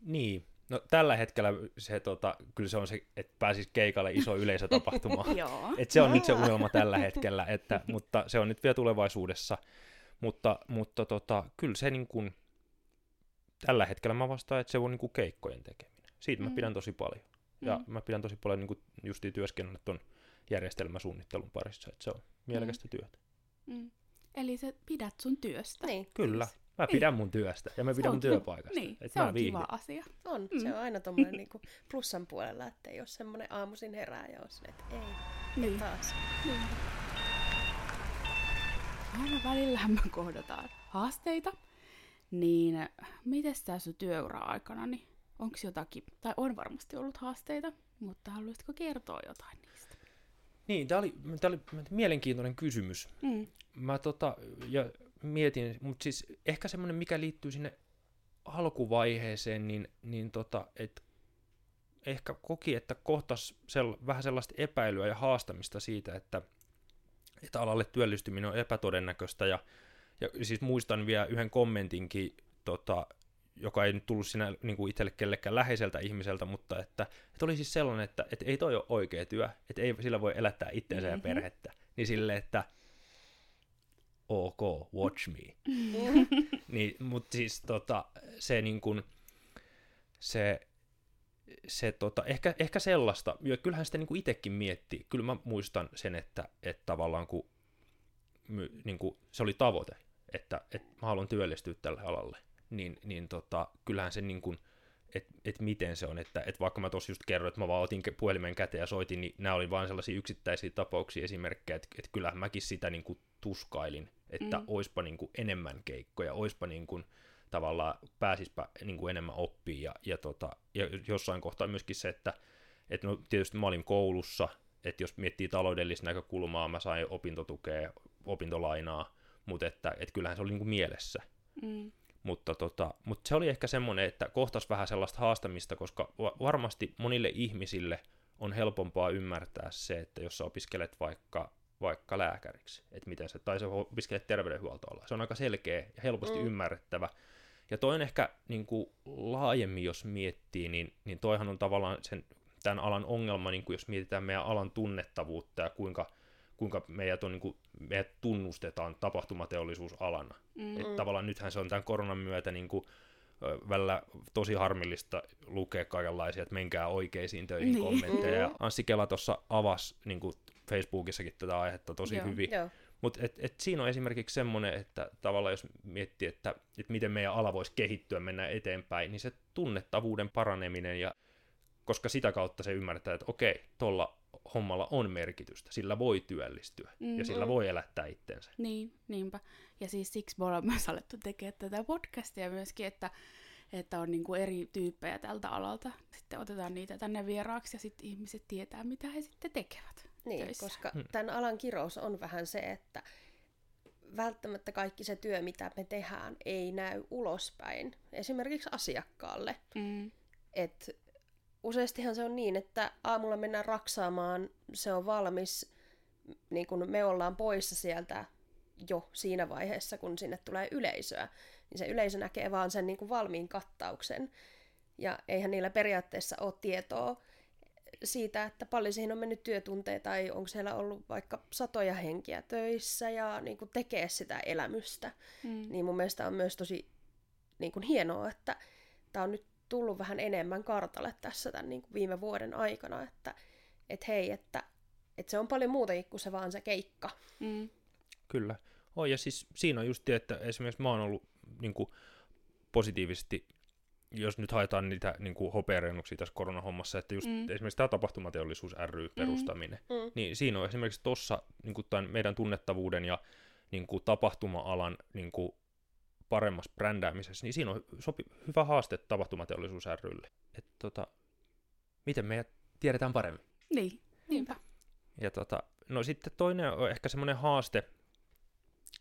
Niin, no tällä hetkellä se, tota, kyllä se on se, että pääsisi keikalle iso <laughs> yleisötapahtuma. Joo. Et se on nyt se unelma tällä hetkellä, että, mutta se on nyt vielä tulevaisuudessa. Mutta, mutta tota, kyllä se niin kuin, tällä hetkellä mä vastaan, että se on niin kuin keikkojen tekeminen. Siitä mä Mm. pidän tosi paljon. Ja Mm. mä pidän tosi paljon niin kuin justiin työskennellä tuon järjestelmäsuunnittelun parissa, että se on mielekästä työtä. Mm. Eli sä pidät sun työstä. Niin, Kyllä, Siis- mä Niin. pidän mun työstä ja mä pidän mun työpaikasta. Niin, Et se on viihdyn. kiva asia. on. Mm. Se on aina tuommoinen niinku plussan puolella, että ei ole semmoinen aamuisin herää ja on silleen, että ei, Niin. taas. Niin. Aina välillä me kohdataan haasteita. Niin miten tässä sun työura-aikana, niin onko jotakin, tai on varmasti ollut haasteita, mutta haluaisitko kertoa jotain niistä? Niin, tämä oli, tää oli mielenkiintoinen kysymys. Mm. Mä tota, ja mietin, mutta siis ehkä semmoinen, mikä liittyy sinne alkuvaiheeseen, niin, niin tota, et ehkä koki, että kohtas sel, vähän sellaista epäilyä ja haastamista siitä, että, että alalle työllistyminen on epätodennäköistä. Ja, ja siis muistan vielä yhden kommentinkin, tota, joka ei nyt tullut siinä niin kuin itselle kellekään läheiseltä ihmiseltä, mutta että, että oli siis sellainen, että, että ei toi ole oikea työ, että ei sillä voi elättää itseensä mm-hmm. ja perhettä. Niin sille, että ok, watch me. Mm-hmm. <laughs> niin, mutta siis tota, se niin kuin, se, se tota, ehkä, ehkä sellaista, ja kyllähän sitä niin itsekin mietti, kyllä mä muistan sen, että, että tavallaan kun niin kuin, se oli tavoite, että, että mä haluan työllistyä tälle alalle, niin, niin tota, kyllähän se niin kuin, että et miten se on, että et vaikka mä tuossa just kerroin, että mä vaan otin puhelimen käteen ja soitin, niin nämä oli vain sellaisia yksittäisiä tapauksia, esimerkkejä, että et kyllähän mäkin sitä niin kuin tuskailin, että mm. oispa niin kuin enemmän keikkoja, oispa niin kuin, tavallaan pääsispä niin kuin enemmän oppia, ja, ja, tota, ja jossain kohtaa myöskin se, että et no, tietysti mä olin koulussa, että jos miettii taloudellista näkökulmaa, mä sain opintotukea, opintolainaa, mutta että et kyllähän se oli niin kuin mielessä. Mm. Mutta, tota, mutta se oli ehkä semmoinen, että kohtas vähän sellaista haastamista, koska varmasti monille ihmisille on helpompaa ymmärtää se, että jos sä opiskelet vaikka, vaikka lääkäriksi, että miten se, tai sä opiskelet terveydenhuoltoalla, se on aika selkeä ja helposti mm. ymmärrettävä. Ja toinen ehkä niin kuin laajemmin, jos miettii, niin, niin toihan on tavallaan sen, tämän alan ongelma, niin kuin jos mietitään meidän alan tunnettavuutta ja kuinka – kuinka meidät, on, niin kuin, meidät tunnustetaan tapahtumateollisuusalana. Mm. Että tavallaan nythän se on tämän koronan myötä niin kuin, välillä tosi harmillista lukea kaikenlaisia, että menkää oikeisiin töihin niin. kommentteja. Mm. Anssi Kela tuossa avasi niin kuin Facebookissakin tätä aihetta tosi Joo. hyvin. Joo. Mutta et, et siinä on esimerkiksi semmoinen, että tavallaan jos miettii, että, että miten meidän ala voisi kehittyä, mennä eteenpäin, niin se tunnettavuuden paraneminen ja koska sitä kautta se ymmärtää, että okei, tuolla hommalla on merkitystä, sillä voi työllistyä mm. ja sillä mm. voi elättää itsensä. Niin, niinpä. Ja siis siksi me ollaan myös alettu tekemään tätä podcastia myöskin, että, että on niinku eri tyyppejä tältä alalta. Sitten otetaan niitä tänne vieraaksi ja sitten ihmiset tietää, mitä he sitten tekevät Niin, töissä. koska hmm. tämän alan kirous on vähän se, että välttämättä kaikki se työ, mitä me tehdään, ei näy ulospäin. Esimerkiksi asiakkaalle. Mm. Että useastihan se on niin, että aamulla mennään raksaamaan, se on valmis, niin kun me ollaan poissa sieltä jo siinä vaiheessa, kun sinne tulee yleisöä, niin se yleisö näkee vaan sen niin kuin valmiin kattauksen. Ja eihän niillä periaatteessa ole tietoa siitä, että paljon siihen on mennyt työtunteja tai onko siellä ollut vaikka satoja henkiä töissä ja niin kuin tekee sitä elämystä. Mm. Niin mun mielestä on myös tosi niin kuin hienoa, että tämä on nyt tullut vähän enemmän kartalle tässä tämän niin kuin viime vuoden aikana, että et hei, että, että se on paljon muutakin kuin se vaan se keikka. Mm. Kyllä. Oh, ja siis siinä on just, että esimerkiksi mä oon ollut niin kuin, positiivisesti, jos nyt haetaan niitä niin kuin hopearennuksia tässä koronahommassa, että just mm. esimerkiksi tämä tapahtumateollisuus ry mm. perustaminen, mm. Mm. niin siinä on esimerkiksi tuossa niin meidän tunnettavuuden ja niin kuin, tapahtuma-alan niin kuin, paremmassa brändäämisessä, niin siinä on sopi, hyvä haaste tapahtumateollisuus rylle. Että tota, miten me tiedetään paremmin. Niin, niinpä. Ja tota, no sitten toinen on ehkä semmoinen haaste,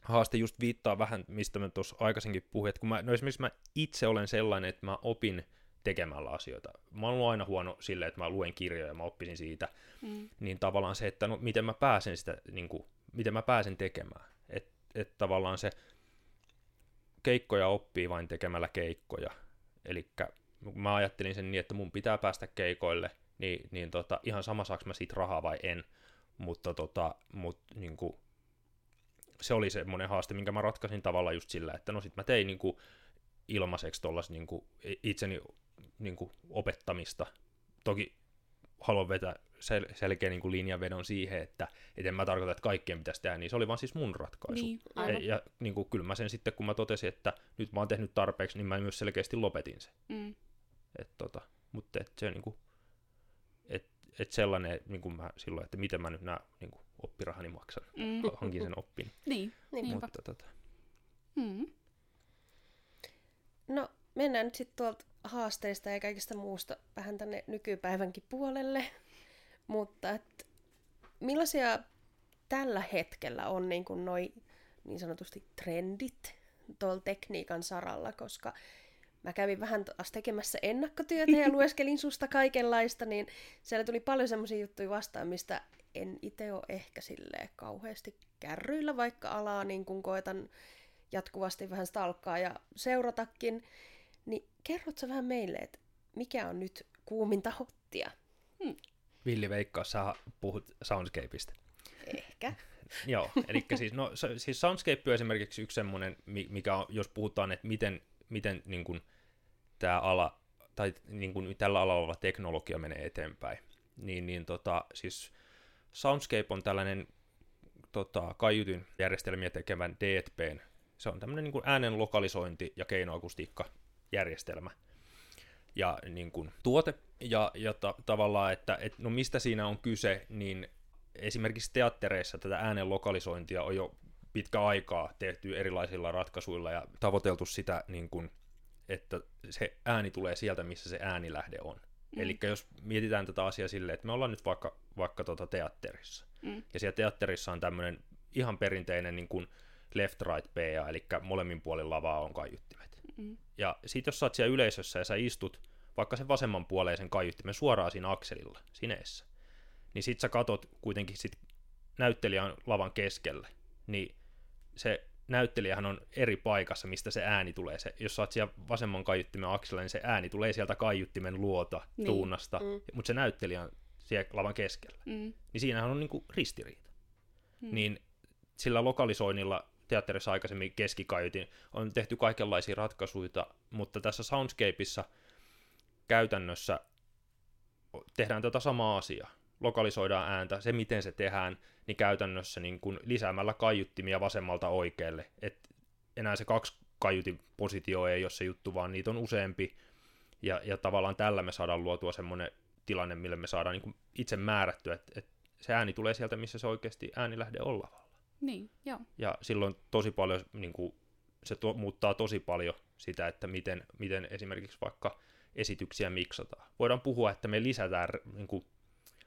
haaste just viittaa vähän, mistä mä tuossa aikaisemmin puhuin, että kun mä, no esimerkiksi mä itse olen sellainen, että mä opin tekemällä asioita. Mä oon aina huono silleen, että mä luen kirjoja ja mä oppisin siitä. Mm. Niin tavallaan se, että no miten mä pääsen sitä, niin kuin, miten mä pääsen tekemään. Että et tavallaan se keikkoja oppii vain tekemällä keikkoja. Eli mä ajattelin sen niin, että mun pitää päästä keikoille, niin, niin tota, ihan sama saaks mä siitä rahaa vai en. Mutta tota, mut, niin kuin, se oli semmoinen haaste, minkä mä ratkaisin tavallaan just sillä, että no sit mä tein niin kuin, ilmaiseksi tuollaista niin itseni niin kuin, opettamista. Toki haluan vetää sel- selkeä niin kuin linjanvedon siihen, että et en mä tarkoita, että kaikkien pitäisi tehdä, niin se oli vaan siis mun ratkaisu. Niin, ja, ja niin kuin, kyllä mä sen sitten, kun mä totesin, että nyt mä oon tehnyt tarpeeksi, niin mä myös selkeästi lopetin sen. Mm. Et, tota, mutta et, se niin kuin, et, et sellainen, niin kuin mä silloin, että miten mä nyt nämä niin kuin, oppirahani maksan, mm. hankin sen oppin. niin, mutta, tota... mm. No, mennään nyt sitten tuolta haasteista ja kaikista muusta vähän tänne nykypäivänkin puolelle. <laughs> Mutta et, millaisia tällä hetkellä on niin kuin noi niin sanotusti trendit tuolla tekniikan saralla, koska mä kävin vähän taas tekemässä ennakkotyötä ja <laughs> lueskelin susta kaikenlaista, niin siellä tuli paljon semmoisia juttuja vastaan, mistä en itse ole ehkä sille kauheasti kärryillä, vaikka alaa niin kun koetan jatkuvasti vähän stalkkaa ja seuratakin. Niin kerrotko vähän meille, että mikä on nyt kuuminta hottia? Hmm. Villi Veikka, sä puhut Soundscapeista. Ehkä. <laughs> Joo, eli siis, no, siis Soundscape on esimerkiksi yksi semmoinen, mikä on, jos puhutaan, että miten, miten niin kuin, tämä ala, tai niin kuin, tällä alalla oleva teknologia menee eteenpäin, niin, niin tota, siis Soundscape on tällainen tota, kaiutin järjestelmiä tekevän DTPn, se on tämmöinen niin kuin äänen lokalisointi- ja keinoakustiikka-järjestelmä ja niin kuin, tuote, ja, ja ta- tavallaan, että et, no mistä siinä on kyse, niin esimerkiksi teattereissa tätä äänen lokalisointia on jo pitkä aikaa tehty erilaisilla ratkaisuilla ja tavoiteltu sitä, niin kuin, että se ääni tulee sieltä, missä se äänilähde on. Mm. Eli jos mietitään tätä asiaa silleen, että me ollaan nyt vaikka, vaikka tuota teatterissa, mm. ja siellä teatterissa on tämmöinen ihan perinteinen niin kuin left-right PA, eli molemmin puolin lavaa on kaiuttimet. Mm. Ja sitten jos sä oot siellä yleisössä ja sä istut vaikka sen vasemman puoleisen kaiuttimen suoraan siinä akselilla, sineessä, niin sit sä katot kuitenkin sit näyttelijän lavan keskelle, niin se näyttelijähän on eri paikassa, mistä se ääni tulee. Se, jos sä oot siellä vasemman kaiuttimen aksella, niin se ääni tulee sieltä kaiuttimen luota, niin. tuunnasta, mm. mutta se näyttelijä on siellä lavan keskellä. Mm. Niin siinähän on niinku ristiriita. Mm. Niin sillä lokalisoinnilla teatterissa aikaisemmin keskikaiutin on tehty kaikenlaisia ratkaisuja, mutta tässä Soundscapeissa käytännössä tehdään tätä samaa asiaa lokalisoidaan ääntä, se miten se tehdään, niin käytännössä niin kuin lisäämällä kaiuttimia vasemmalta oikealle. Et enää se kaksi kaiutin positio ei ole se juttu, vaan niitä on useampi. Ja, ja tavallaan tällä me saadaan luotua semmoinen tilanne, millä me saadaan niin itse määrättyä, että, että se ääni tulee sieltä, missä se oikeasti äänilähde lavalla. Niin, joo. Ja silloin tosi paljon, niin kuin, se to, muuttaa tosi paljon sitä, että miten, miten esimerkiksi vaikka esityksiä miksataan. Voidaan puhua, että me lisätään niin kuin,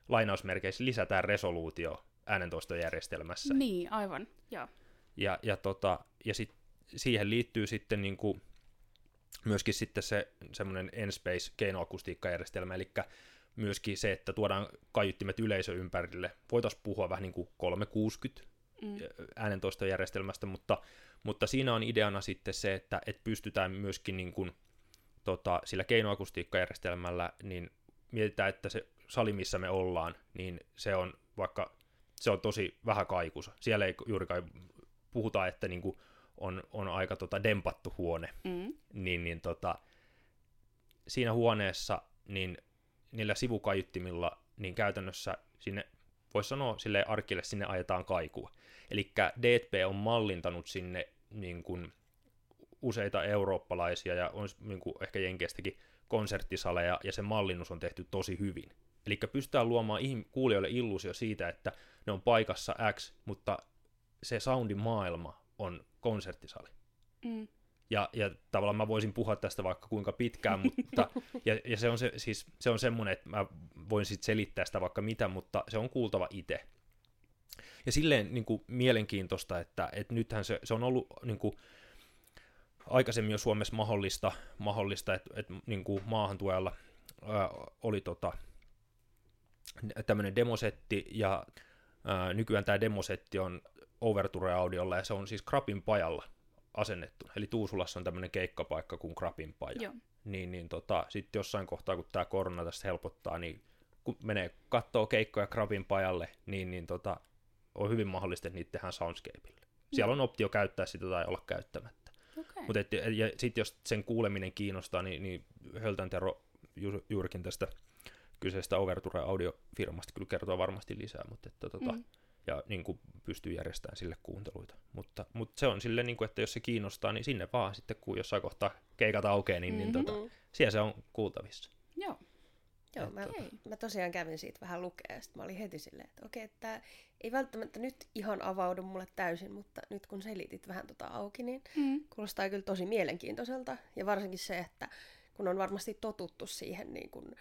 lainausmerkeissä lisätään resoluutio äänentoistojärjestelmässä. Niin, aivan, joo. Ja, ja, tota, ja sit, siihen liittyy sitten niin kuin, myöskin sitten se semmoinen Enspace keinoakustiikkajärjestelmä, eli myöskin se, että tuodaan kaiuttimet yleisö ympärille. Voitaisiin puhua vähän niin kuin 360 mm. äänentoistojärjestelmästä, mutta, mutta siinä on ideana sitten se, että, että pystytään myöskin niin kuin, tota, sillä keinoakustiikkajärjestelmällä niin mietitään, että se sali, missä me ollaan, niin se on vaikka se on tosi vähän kaikusa. Siellä ei juurikaan puhuta, että niinku on, on aika tota dempattu huone. Mm. Niin, niin tota, siinä huoneessa niin niillä sivukaiuttimilla niin käytännössä sinne, voisi sanoa sille arkille, sinne ajetaan kaikua. Eli DTP on mallintanut sinne niin kuin, useita eurooppalaisia ja on niin kuin, ehkä jenkeistäkin konserttisaleja, ja se mallinnus on tehty tosi hyvin. Eli pystytään luomaan kuulijoille illuusio siitä, että ne on paikassa X, mutta se soundin maailma on konserttisali. Mm. Ja, ja tavallaan mä voisin puhua tästä vaikka kuinka pitkään, <laughs> mutta ja, ja se on se, siis, se on semmoinen, että mä voin sitten selittää sitä vaikka mitä, mutta se on kuultava itse. Ja silleen niin kuin, mielenkiintoista, että, että nythän se, se on ollut niin kuin, aikaisemmin jo Suomessa mahdollista, mahdollista että, että niin kuin maahantuojalla ää, oli tota, tämmöinen demosetti, ja ää, nykyään tämä demosetti on Overture-audiolla, ja se on siis Krapin pajalla asennettu. Eli Tuusulassa on tämmöinen keikkapaikka kuin Krapin paja. Joo. Niin, niin tota, sitten jossain kohtaa, kun tämä korona tästä helpottaa, niin kun menee kattoo keikkoja Krapin pajalle, niin, niin tota, on hyvin mahdollista, että niitä tehdään Soundscapeille. Siellä on optio käyttää sitä tai olla käyttämättä. Okay. Mut et, ja sitten jos sen kuuleminen kiinnostaa, niin, niin Höltän Tero ju, juurikin tästä kyseistä Overture-audiofirmasta kyllä kertoo varmasti lisää, mutta että, tota, mm. ja niin kuin pystyy järjestämään sille kuunteluita. Mutta, mutta se on sille, niin kuin, että jos se kiinnostaa, niin sinne vaan sitten, kun jossain kohtaa keikat aukeaa, niin, mm-hmm. niin tota, siellä se on kuultavissa. Joo. Joo, mä, mä tosiaan kävin siitä vähän lukea, ja mä olin heti silleen, että okei, että ei välttämättä nyt ihan avaudu mulle täysin, mutta nyt kun selitit vähän tota auki, niin mm. kuulostaa kyllä tosi mielenkiintoiselta. Ja varsinkin se, että kun on varmasti totuttu siihen niin kuin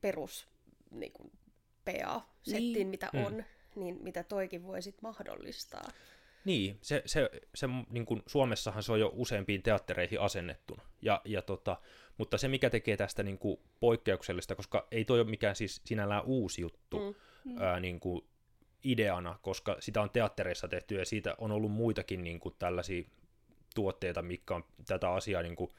perus niin kuin PA-settiin, niin. mitä mm. on, niin mitä toikin voi sit mahdollistaa. Niin, se, se, se niin kuin Suomessahan se on jo useampiin teattereihin asennettuna. Ja, ja tota, mutta se, mikä tekee tästä niin kuin poikkeuksellista, koska ei toi ole mikään siis sinällään uusi juttu mm. ää, niin kuin ideana, koska sitä on teattereissa tehty ja siitä on ollut muitakin niin kuin tällaisia tuotteita, mitkä on tätä asiaa niin kuin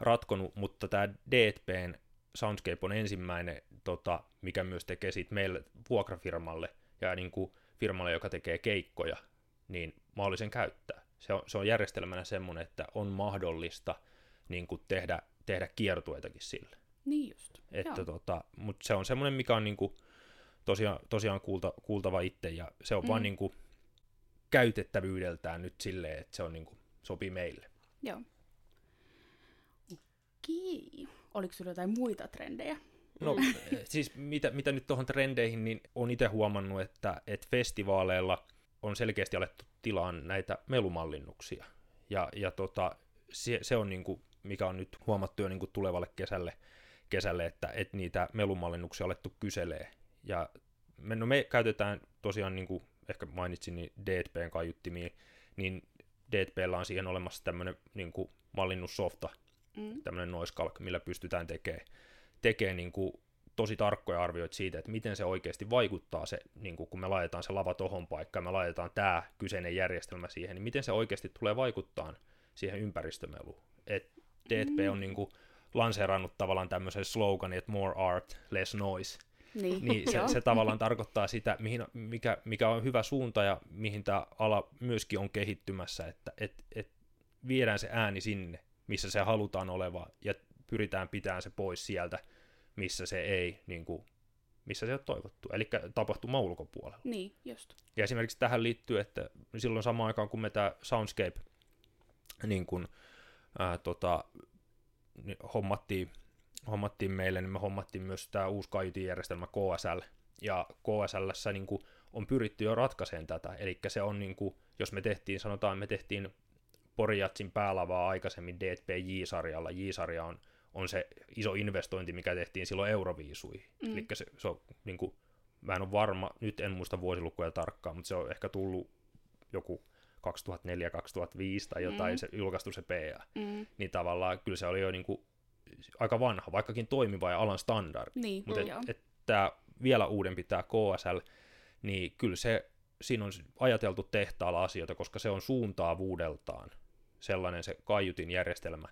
ratkonut, mutta tämä DTPn Soundscape on ensimmäinen, tota, mikä myös tekee siitä meille vuokrafirmalle ja niin kuin firmalle, joka tekee keikkoja, niin mahdollisen käyttää. Se on, se on järjestelmänä semmoinen, että on mahdollista niin kuin tehdä, tehdä kiertueitakin sille. Niin just. Että tota, mutta se on semmoinen, mikä on niin kuin, tosiaan, tosiaan kuulta, kuultava itse, ja se on mm. vaan niin kuin, käytettävyydeltään nyt silleen, että se on niin kuin, sopii meille. Joo. Okei. Oliko sinulla jotain muita trendejä? No <laughs> siis mitä, mitä nyt tuohon trendeihin, niin on itse huomannut, että, että festivaaleilla on selkeästi alettu tilaan näitä melumallinnuksia. Ja, ja tota, se, se on niin kuin, mikä on nyt huomattu jo niin kuin tulevalle kesälle, kesälle että, että niitä melumallinnuksia alettu kyselee. Ja me, no me käytetään tosiaan, niin kuin ehkä mainitsin, niin DTPn kaiuttimia, niin DTPllä on siihen olemassa tämmöinen niin kuin mallinnussofta, mm. tämmöinen noiskalk, millä pystytään tekemään tekee niin kuin tosi tarkkoja arvioita siitä, että miten se oikeasti vaikuttaa se, niin kuin kun me laitetaan se lava tohon paikkaan, me laitetaan tämä kyseinen järjestelmä siihen, niin miten se oikeasti tulee vaikuttaa siihen ympäristömeluun. Et DTP mm. on niin kuin lanseerannut tavallaan tämmöisen sloganin, että more art, less noise. Niin, niin se, <laughs> se tavallaan tarkoittaa sitä, mihin, mikä, mikä on hyvä suunta ja mihin tämä ala myöskin on kehittymässä, että et, et viedään se ääni sinne, missä se halutaan oleva, ja pyritään pitämään se pois sieltä, missä se ei, niin kuin, missä se on toivottu, eli tapahtuma ulkopuolella. Niin, just. Ja esimerkiksi tähän liittyy, että silloin samaan aikaan, kun me tämä Soundscape niin kuin, ää, tota, niin hommattiin, hommattiin meille, niin me hommattiin myös tämä uusi kaiutinjärjestelmä KSL, ja KSL niin on pyritty jo ratkaiseen tätä, eli se on, niin kuin, jos me tehtiin, sanotaan, me tehtiin Porijatsin päälavaa aikaisemmin DTP J-sarjalla, J-sarja on on se iso investointi, mikä tehtiin silloin Euroviisuihin. Mm. Eli se, se on, niin kuin, mä en ole varma, nyt en muista vuosilukuja tarkkaan, mutta se on ehkä tullut joku 2004-2005 tai jotain, mm. se julkaistu se PA. Mm. Niin tavallaan kyllä se oli jo niin kuin, aika vanha, vaikkakin toimiva ja alan standardi. Niin, mutta mm, et, et tämä vielä uudempi tämä KSL, niin kyllä se, siinä on ajateltu tehtaalla asioita, koska se on suuntaavuudeltaan sellainen se kaiutin järjestelmä,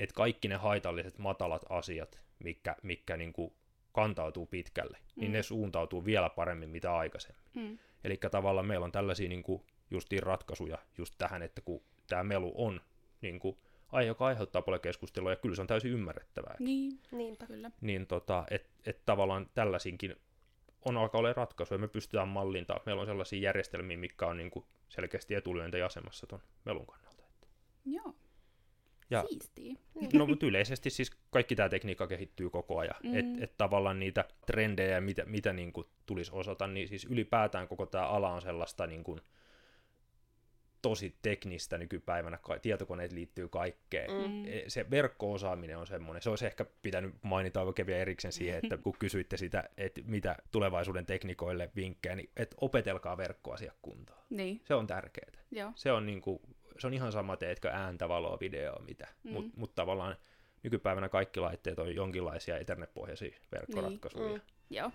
että kaikki ne haitalliset matalat asiat, mikä, mikä niin kuin kantautuu pitkälle, mm. niin ne suuntautuu vielä paremmin mitä aikaisemmin. Mm. Eli tavallaan meillä on tällaisia niin kuin justiin ratkaisuja just tähän, että kun tämä melu on niin kuin, ai, joka aiheuttaa paljon keskustelua, ja kyllä se on täysin ymmärrettävää. Niin, niinpä kyllä. Niin tota, että et tavallaan tällaisinkin on alkaa olla ratkaisuja, me pystytään mallintamaan. Meillä on sellaisia järjestelmiä, mikä on niin kuin selkeästi etulyöntäjasemassa tuon melun kannalta. Joo. Ja. No, mutta yleisesti siis kaikki tämä tekniikka kehittyy koko ajan. Mm. Että et tavallaan niitä trendejä, mitä, mitä niin kuin tulisi osata, niin siis ylipäätään koko tämä ala on sellaista niin kuin, tosi teknistä nykypäivänä. Tietokoneet liittyy kaikkeen. Mm. E, se verkko-osaaminen on semmoinen. Se olisi ehkä pitänyt mainita oikein vielä erikseen siihen, että kun kysyitte sitä, että mitä tulevaisuuden teknikoille vinkkejä, niin että opetelkaa verkkoasiakuntaa. Niin. Se on tärkeää. Joo. Se on niin kuin, se on ihan sama, teetkö ääntä, valoa, videoa, mitä. Mm. Mutta mut tavallaan nykypäivänä kaikki laitteet on jonkinlaisia ethernet-pohjaisia verkkoratkaisuja. Niin. Mm. Joo.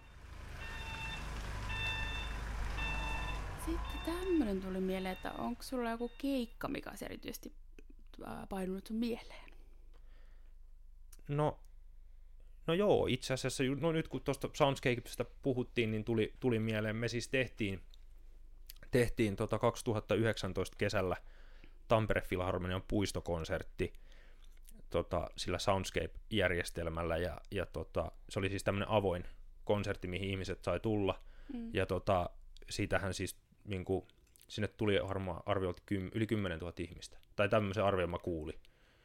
Sitten tämmöinen tuli mieleen, että onko sulla joku keikka, mikä olisi erityisesti painunut sun mieleen? No, no joo, itse asiassa no nyt kun tuosta Soundscapesta puhuttiin, niin tuli, tuli mieleen, me siis tehtiin, tehtiin tota 2019 kesällä – Tampere Filharmonian puistokonsertti tota, sillä Soundscape-järjestelmällä, ja, ja tota, se oli siis tämmöinen avoin konsertti, mihin ihmiset sai tulla, mm. ja tota, siitähän siis niin kuin, sinne tuli varmaan arviolta kym, yli 10 000 ihmistä, tai tämmöisen arvion mä kuulin.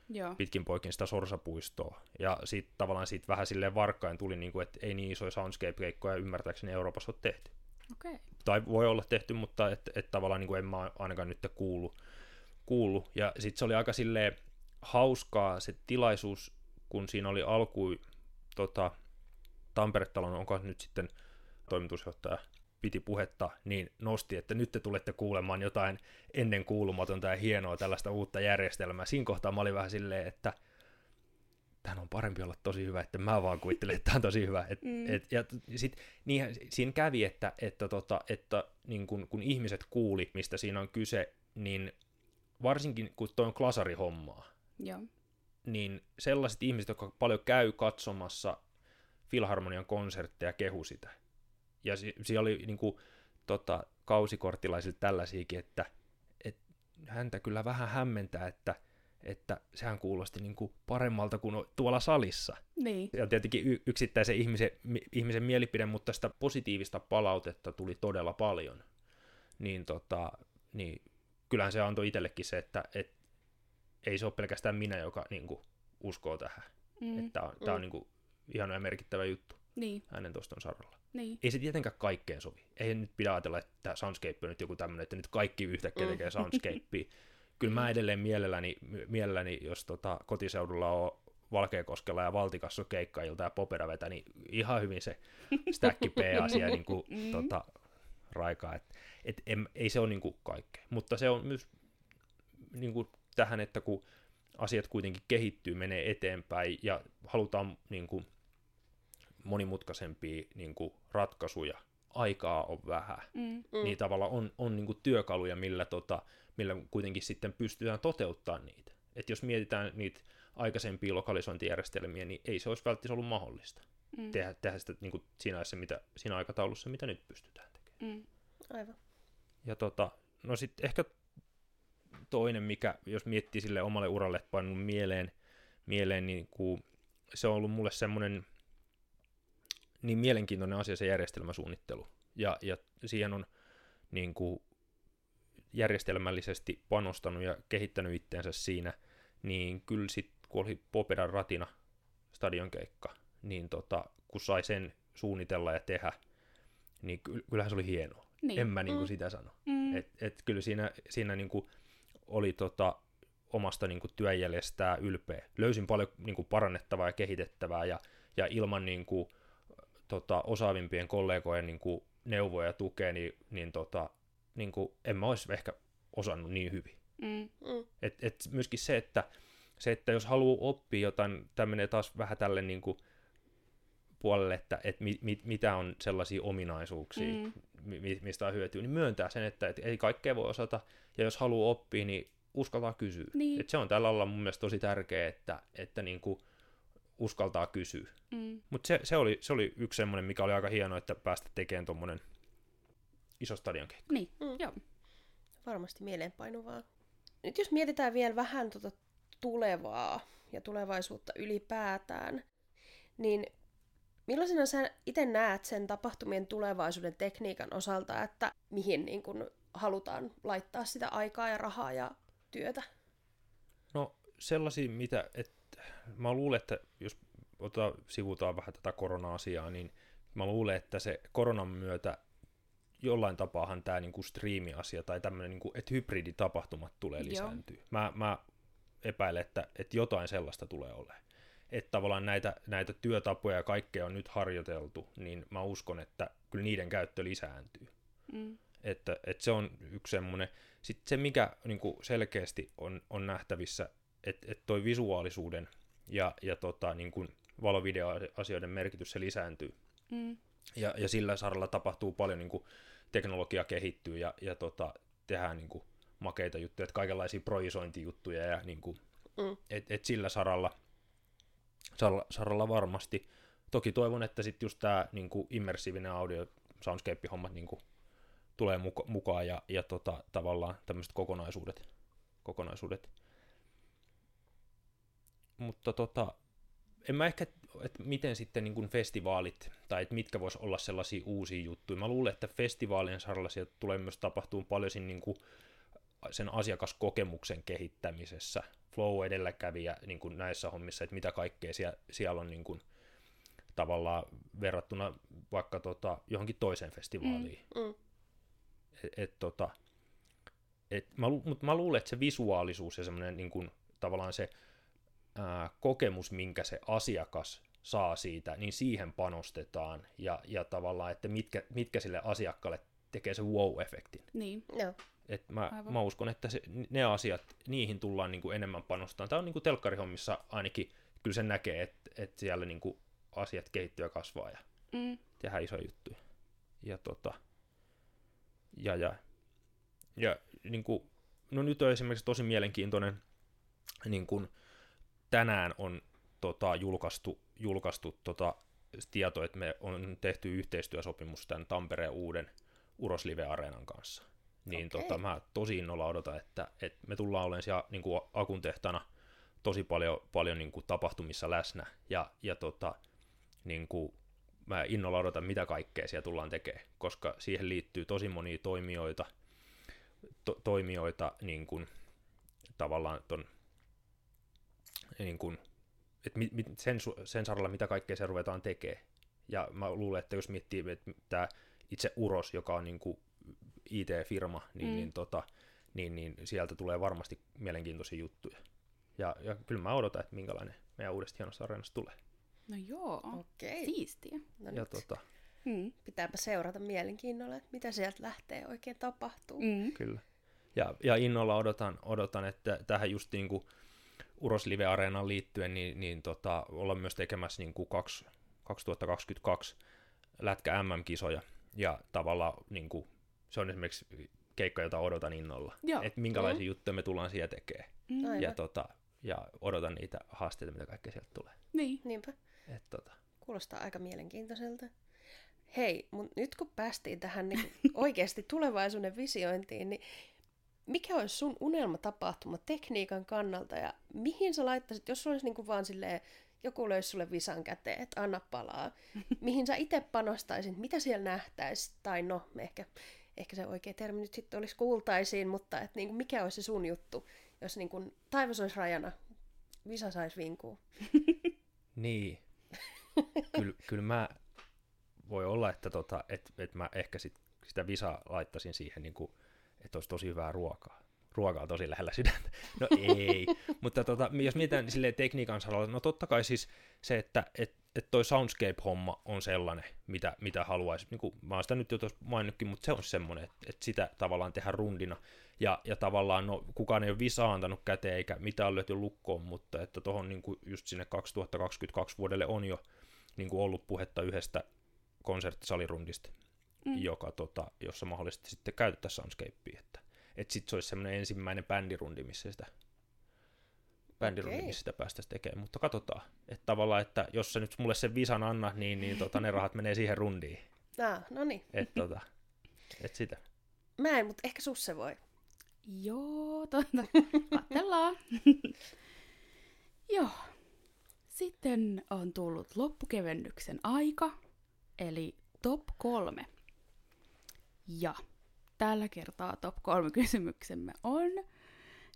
Joo. pitkin poikin sitä Sorsapuistoa. Ja sitten tavallaan siitä vähän silleen varkkain tuli, niin kuin, että ei niin isoja soundscape-keikkoja ymmärtääkseni Euroopassa ole tehty. Okay. Tai voi olla tehty, mutta et, et tavallaan niin kuin en mä ainakaan nyt kuullut kuullut. Ja sitten se oli aika silleen hauskaa se tilaisuus, kun siinä oli alku tota, Tampere-talon, onko nyt sitten toimitusjohtaja piti puhetta, niin nosti, että nyt te tulette kuulemaan jotain ennen kuulumatonta ja hienoa tällaista uutta järjestelmää. Siinä kohtaa mä olin vähän silleen, että tämän on parempi olla tosi hyvä, että mä vaan kuvittelen, että tämä on tosi hyvä. Et, mm. et, ja sit, niinhän, siinä kävi, että, että, tota, että niin kun, kun ihmiset kuuli, mistä siinä on kyse, niin varsinkin kun tuo on klasarihommaa, Joo. niin sellaiset ihmiset, jotka paljon käy katsomassa Filharmonian konsertteja, kehu sitä. Ja si- siellä oli niin kuin, tota, kausikorttilaisilta tällaisiakin, että, että häntä kyllä vähän hämmentää, että, että sehän kuulosti niin kuin paremmalta kuin tuolla salissa. Niin. Ja tietenkin y- yksittäisen ihmisen, mi- ihmisen mielipide, mutta sitä positiivista palautetta tuli todella paljon. Niin, tota, niin kyllähän se antoi itsellekin se, että et, ei se ole pelkästään minä, joka niin kuin, uskoo tähän. Mm. Että tämä on, tää on niin kuin, ihana ja merkittävä juttu Niin. hänen tuoston saralla. Niin. Ei se tietenkään kaikkeen sovi. Ei nyt pidä ajatella, että Soundscape on nyt joku tämmöinen, että nyt kaikki yhtäkkiä Mm. tekee Soundscapea. <laughs> Kyllä mä edelleen mielelläni, mielelläni jos tota, kotiseudulla on Valkeakoskella ja Valtikassa keikkailta ja popera vetä, niin ihan hyvin se <laughs> Stack P-asia niin kuin, Mm. tota, raikaa. Et, et, em, ei se ole niin kuin kaikkea. Mutta se on myös niin kuin tähän, että kun asiat kuitenkin kehittyy, menee eteenpäin ja halutaan niin kuin, monimutkaisempia niin kuin, ratkaisuja, aikaa on vähän, Mm. Mm. niin tavalla on, on niin kuin, työkaluja, millä, tota, millä kuitenkin sitten pystytään toteuttamaan niitä. Et jos mietitään niitä aikaisempia lokalisointijärjestelmiä, niin ei se olisi välttämättä ollut mahdollista Mm. tehdä, tehdä sitä niin kuin siinä, ajassa, mitä, siinä aikataulussa, mitä nyt tekemään. Mm. Aivan. Ja tota, no sitten ehkä toinen, mikä, jos miettii sille omalle uralle painunut mieleen, mieleen niin kuin, se on ollut mulle semmoinen niin mielenkiintoinen asia se järjestelmäsuunnittelu. Ja, ja siihen on niin kuin, järjestelmällisesti panostanut ja kehittänyt itteensä siinä, niin kyllä sitten kun oli Popedan ratina stadionkeikka, niin tota, kun sai sen suunnitella ja tehdä, niin ky- kyllähän se oli hienoa. Niin. En mä niin kuin Mm. sitä sano. Mm. Et, et kyllä siinä, siinä niinku oli tota, omasta niinku työjäljestään ylpeä. Löysin paljon niinku parannettavaa ja kehitettävää ja, ja ilman niinku, tota, osaavimpien kollegojen niinku, neuvoja ja tukea, niin, niin tota, niinku, en mä olisi ehkä osannut niin hyvin. Mm. Mm. Et, et myöskin se että, se, että jos haluaa oppia jotain, tämä menee taas vähän tälle niinku, puolelle, että et mi, mi, mitä on sellaisia ominaisuuksia, Mm. mi- mi- mistä on hyötyä, niin myöntää sen, että et ei kaikkea voi osata, ja jos haluaa oppia, niin uskaltaa kysyä. Niin. Et se on tällä alalla mun mielestä tosi tärkeää, että, että niinku uskaltaa kysyä. Mm. Mutta se, se, oli, se oli yksi semmoinen, mikä oli aika hieno, että päästä tekemään tuommoinen iso stadion keikka. Niin. Mm. Joo. Varmasti mieleenpainuvaa. Nyt jos mietitään vielä vähän tuota tulevaa ja tulevaisuutta ylipäätään, niin millaisena sä itse näet sen tapahtumien tulevaisuuden tekniikan osalta, että mihin niin kun halutaan laittaa sitä aikaa ja rahaa ja työtä? No sellaisia, mitä, että mä luulen, että jos ota, sivutaan vähän tätä korona-asiaa, niin mä luulen, että se koronan myötä jollain tapaahan tämä niinku striimi-asia tai tämmöinen, niinku, että hybriditapahtumat tulee Joo. lisääntyä. Mä, mä epäilen, että, että jotain sellaista tulee olemaan. Että tavallaan näitä, näitä työtapoja ja kaikkea on nyt harjoiteltu, niin mä uskon, että kyllä niiden käyttö lisääntyy. Mm. Että, että se on yksi semmoinen. Sitten se, mikä niin kuin selkeästi on, on nähtävissä, että, että toi visuaalisuuden ja, ja tota, niin kuin valovideoasioiden merkitys se lisääntyy. Mm. Ja, ja sillä saralla tapahtuu paljon, niin kuin teknologia kehittyy ja, ja tota, tehdään niin kuin makeita juttuja, että kaikenlaisia projisointijuttuja ja niin kuin, Mm. et, et sillä saralla, saralla, varmasti. Toki toivon, että sitten just tämä niin immersiivinen audio, soundscape-hommat niin tulee muka, mukaan ja, ja tota, tavallaan tämmöiset kokonaisuudet. kokonaisuudet. Mutta tota, en mä ehkä, että miten sitten niin kuin festivaalit, tai että mitkä vois olla sellaisia uusia juttuja. Mä luulen, että festivaalien saralla sieltä tulee myös tapahtuu paljon siinä niin kuin sen asiakaskokemuksen kehittämisessä. Flow edelläkävijä niin kuin näissä hommissa, että mitä kaikkea siellä, siellä on niin kuin, tavallaan verrattuna vaikka tota, johonkin toiseen festivaaliin. Mm. Et, et, tota, et, mä, lu- mut mä luulen, että se visuaalisuus ja semmoinen niin kuin, tavallaan se ää, kokemus, minkä se asiakas saa siitä, niin siihen panostetaan ja, ja tavallaan, että mitkä, mitkä sille asiakkaalle tekee se wow-efektin. Niin. Joo. Et mä, Aivan. mä uskon, että se, ne asiat, niihin tullaan niin kuin enemmän panostamaan. Tämä on niin kuin telkkarihommissa ainakin, kyllä sen näkee, että, että siellä niin kuin asiat kehittyy ja kasvaa ja Mm. tehdään isoja juttuja. Ja tota, ja, ja, ja niin kuin, no nyt on esimerkiksi tosi mielenkiintoinen, niin kuin tänään on tota, julkaistu, julkaistu tota, tieto, että me on tehty yhteistyösopimus tämän Tampereen uuden Uros Live-areenan kanssa. Niin Okei. tota, mä tosi innolla odotan, että, että me tullaan olemaan siellä niin kuin Akun tehtaana tosi paljon, paljon niin kuin tapahtumissa läsnä, ja, ja tota, niin kuin, mä innolla odotan, mitä kaikkea siellä tullaan tekemään, koska siihen liittyy tosi monia toimijoita, to, toimijoita niin kuin, tavallaan ton, niin kuin, että mit, mit, sen, sen saralla, mitä kaikkea se ruvetaan tekemään. Ja mä luulen, että jos miettii, että tämä itse Uros, joka on niin kuin IT-firma, niin, Mm. niin, tota, niin, niin sieltä tulee varmasti mielenkiintoisia juttuja. Ja, ja kyllä mä odotan, että minkälainen meidän uudesta hienosta areenasta tulee. No joo, Okei. siistiä. No Ja nyt tota, Mm. pitääpä seurata mielenkiinnolla, että mitä sieltä lähtee oikein tapahtuu. Mm. Kyllä. Ja, ja innolla odotan, odotan, että tähän just niin kuin Uros Live-areenaan liittyen, niin, niin tota, ollaan myös tekemässä niin kuin kaksi, 2022 lätkä MM-kisoja. Ja tavallaan niin kuin, se on esimerkiksi keikka, jota odotan innolla. Että minkälaisia juttuja me tullaan siellä tekemään. Mm. Aivan. Ja, tota, ja odotan niitä haasteita, mitä kaikkea sieltä tulee. Niin. Niinpä. Et, tota, Kuulostaa aika mielenkiintoiselta. Hei, mutta nyt kun päästiin tähän <laughs> niin oikeasti tulevaisuuden visiointiin, niin mikä olisi sun unelmatapahtuma tekniikan kannalta ja mihin sä laittaisit, jos olisi niin kuin vaan silleen, joku löysi sulle visan käteen, että anna palaa, <laughs> mihin sä itse panostaisit, mitä siellä nähtäisi, tai no, ehkä, ehkä se oikea termi nyt sitten olisi kuultaisiin, mutta et niin kuin mikä olisi se sun juttu, jos niin kuin taivas olisi rajana, visa saisi vinkua. <laughs> Niin. Kyllä kyl mä voi olla, että tota, et, et mä ehkä sit, sitä visaa laittaisin siihen, niin kuin, että olisi tosi hyvää ruokaa. Ruoka on tosi lähellä sydäntä. No ei, <laughs> mutta tota, jos mietitään silleen tekniikan saralla, no totta kai siis se, että et, et toi Soundscape-homma on sellainen, mitä, mitä haluaisi. Niin kuin, mä oon sitä nyt jo tuossa maininnutkin, mutta se on semmoinen, että, että sitä tavallaan tehdään rundina. Ja, ja tavallaan no, kukaan ei ole visaa antanut käteen eikä mitään löyty lukkoon, mutta että tuohon niin just sinne 2022 vuodelle on jo niin kuin ollut puhetta yhdestä konserttisalirundista, mm. joka, tota, jossa mahdollisesti sitten käytettäisiin Soundscapea. Että, että sitten se olisi semmoinen ensimmäinen bändirundi, missä sitä bändirundi, Okei. missä sitä päästäisiin tekemään. Mutta katsotaan. Että tavallaan, että jos sä nyt mulle sen visan anna, niin, niin tota, ne rahat menee siihen rundiin. Ah, no niin. Että tota, et sitä. Mä en, mutta ehkä susse voi. Joo, tuota, katsellaan. Joo. Sitten on tullut loppukevennyksen aika, eli top kolme. Ja tällä kertaa top kolme kysymyksemme on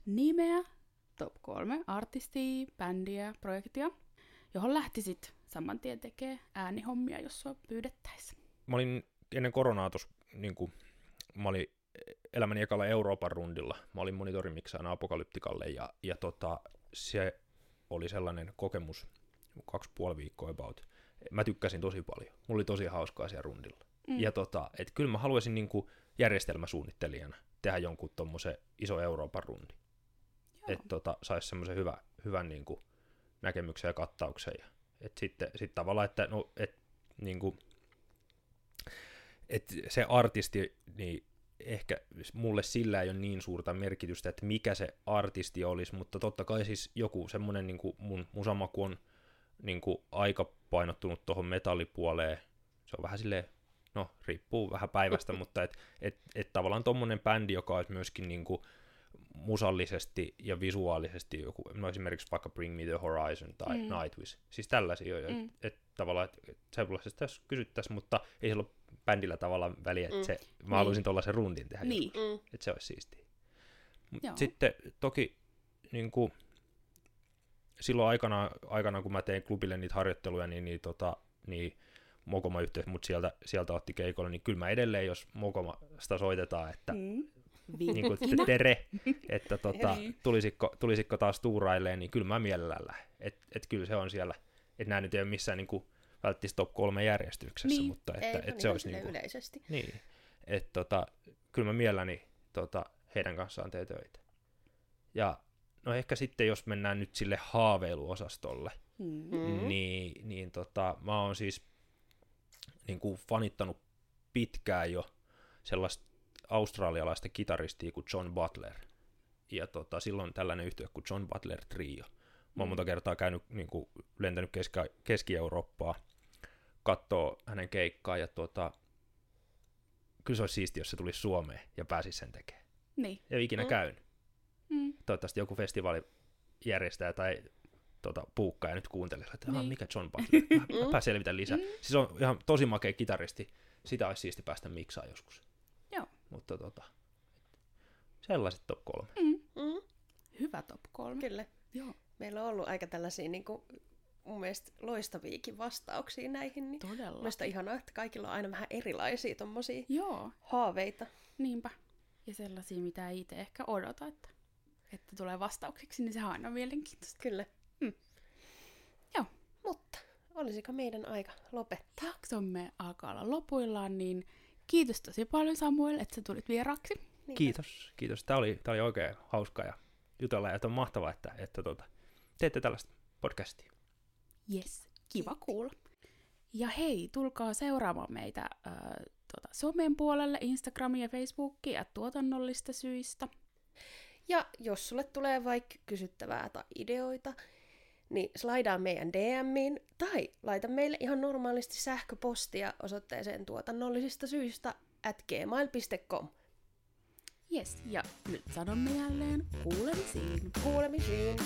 nimeä, top kolme artistia, bändiä, projektia, johon lähtisit saman tien tekemään äänihommia, jos sua pyydettäisiin. Mä olin ennen koronaa tuossa, niin kuin, mä olin elämäni ekalla Euroopan rundilla. Mä olin monitorimiksaana Apokalyptikalle ja, ja tota, se oli sellainen kokemus, kaksi puoli viikkoa about. Mä tykkäsin tosi paljon. Mulla oli tosi hauskaa siellä rundilla. Mm. Ja tota, et kyllä mä haluaisin niin kuin järjestelmäsuunnittelijana tehdä jonkun tommosen iso Euroopan rundi. Että tota, saisi semmoisen hyvä, hyvän niin kuin näkemyksen ja kattauksen. Ja, et sitten sit tavallaan, että no, et, niin kuin, et se artisti, niin ehkä mulle sillä ei ole niin suurta merkitystä, että mikä se artisti olisi, mutta totta kai siis joku semmoinen niin kuin mun musamaku on niin kuin aika painottunut tuohon metallipuoleen. Se on vähän silleen, no riippuu vähän päivästä, <laughs> mutta et, et, et tavallaan tommonen bändi, joka olisi myöskin niin kuin musallisesti ja visuaalisesti joku, no esimerkiksi vaikka Bring Me The Horizon tai mm. Nightwish, siis tällaisia, mm. että et, tavallaan, että et sellaisesta tässä kysyttäisiin, mutta ei sillä ole bändillä tavallaan väliä, että se, mä haluaisin tuollaisen rundin tehdä Niin. joskus, Mm. että se olisi siistiä. Mut Joo. sitten toki niin kuin, silloin aikana, aikana, kun mä tein klubille niitä harjoitteluja, niin, niin, tota, niin Mokoma yhteys mut sieltä, sieltä otti keikolle, niin kyllä mä edelleen, jos Mokomasta soitetaan, että Mm. Niin kuin, että tere, että tota, tulisitko, tulisitko taas tuurailleen, niin kyllä mä mielellään lähden. Et, et kyllä se on siellä että nämä nyt ei ole missään niin kuin, välttämättä top kolme järjestyksessä, Niin. mutta että, Ei, että, se olisi niin kuin, yleisesti. niin, että tota, kyllä mä mielelläni tota, heidän kanssaan teen töitä. Ja no ehkä sitten, jos mennään nyt sille haaveiluosastolle, Mm. Mm. niin, niin tota, mä oon siis niin kuin fanittanut pitkään jo sellaista australialaista kitaristia kuin John Butler. Ja tota, silloin tällainen yhtiö kuin John Butler Trio. Mä oon monta kertaa käynyt, niin kuin, lentänyt Keski- Keski-Eurooppaa, katsoo hänen keikkaa ja tota, kyllä se olisi siisti, jos se tulisi Suomeen ja pääsisi sen tekemään. Niin. Ei ole ikinä Mm. mm. käynyt. Mm. Toivottavasti joku festivaali järjestää tai tota, puukkaa ja nyt kuuntelisi, että Niin. mikä John Butler, mä, Mm. mä pääsen selvitä lisää. Mm. Siis on ihan tosi makea kitaristi, sitä olisi siisti päästä miksaa joskus. Mutta tota, sellaiset top kolme. Mm, Hyvä top kolme. kyllä. Joo, Meillä on ollut aika tällaisia niin kuin, mun mielestä loistaviakin vastauksia näihin. Niin todella. Mielestäni on ihanaa, että kaikilla on aina vähän erilaisia tommosia Joo, haaveita. niinpä. Ja sellaisia, mitä ei itse ehkä odota, että, että tulee vastauksiksi, niin se on aina mielenkiintoista. Kyllä. Mm. Joo. Mutta olisiko meidän aika lopettaa? Jaksomme alkaa olla lopuillaan, niin kiitos tosi paljon Samuel, että sä tulit vieraksi. Niin, Kiitos, kiitos. Tämä oli, tämä oli oikein hauskaa ja jutella ja että on mahtavaa, että, että tota, teette tällaista podcastia. Yes, kiva kuulla. Ja hei, tulkaa seuraamaan meitä äh, tuota, somen puolelle, Instagramia ja Facebookia tuotannollista syistä. Ja jos sulle tulee vaikka kysyttävää tai ideoita, niin slaidaa meidän DMiin tai laita meille ihan normaalisti sähköpostia osoitteeseen tuotannollisista syistä at gmail.com. Yes, ja nyt sanomme jälleen kuulemisiin. Kuulemisiin!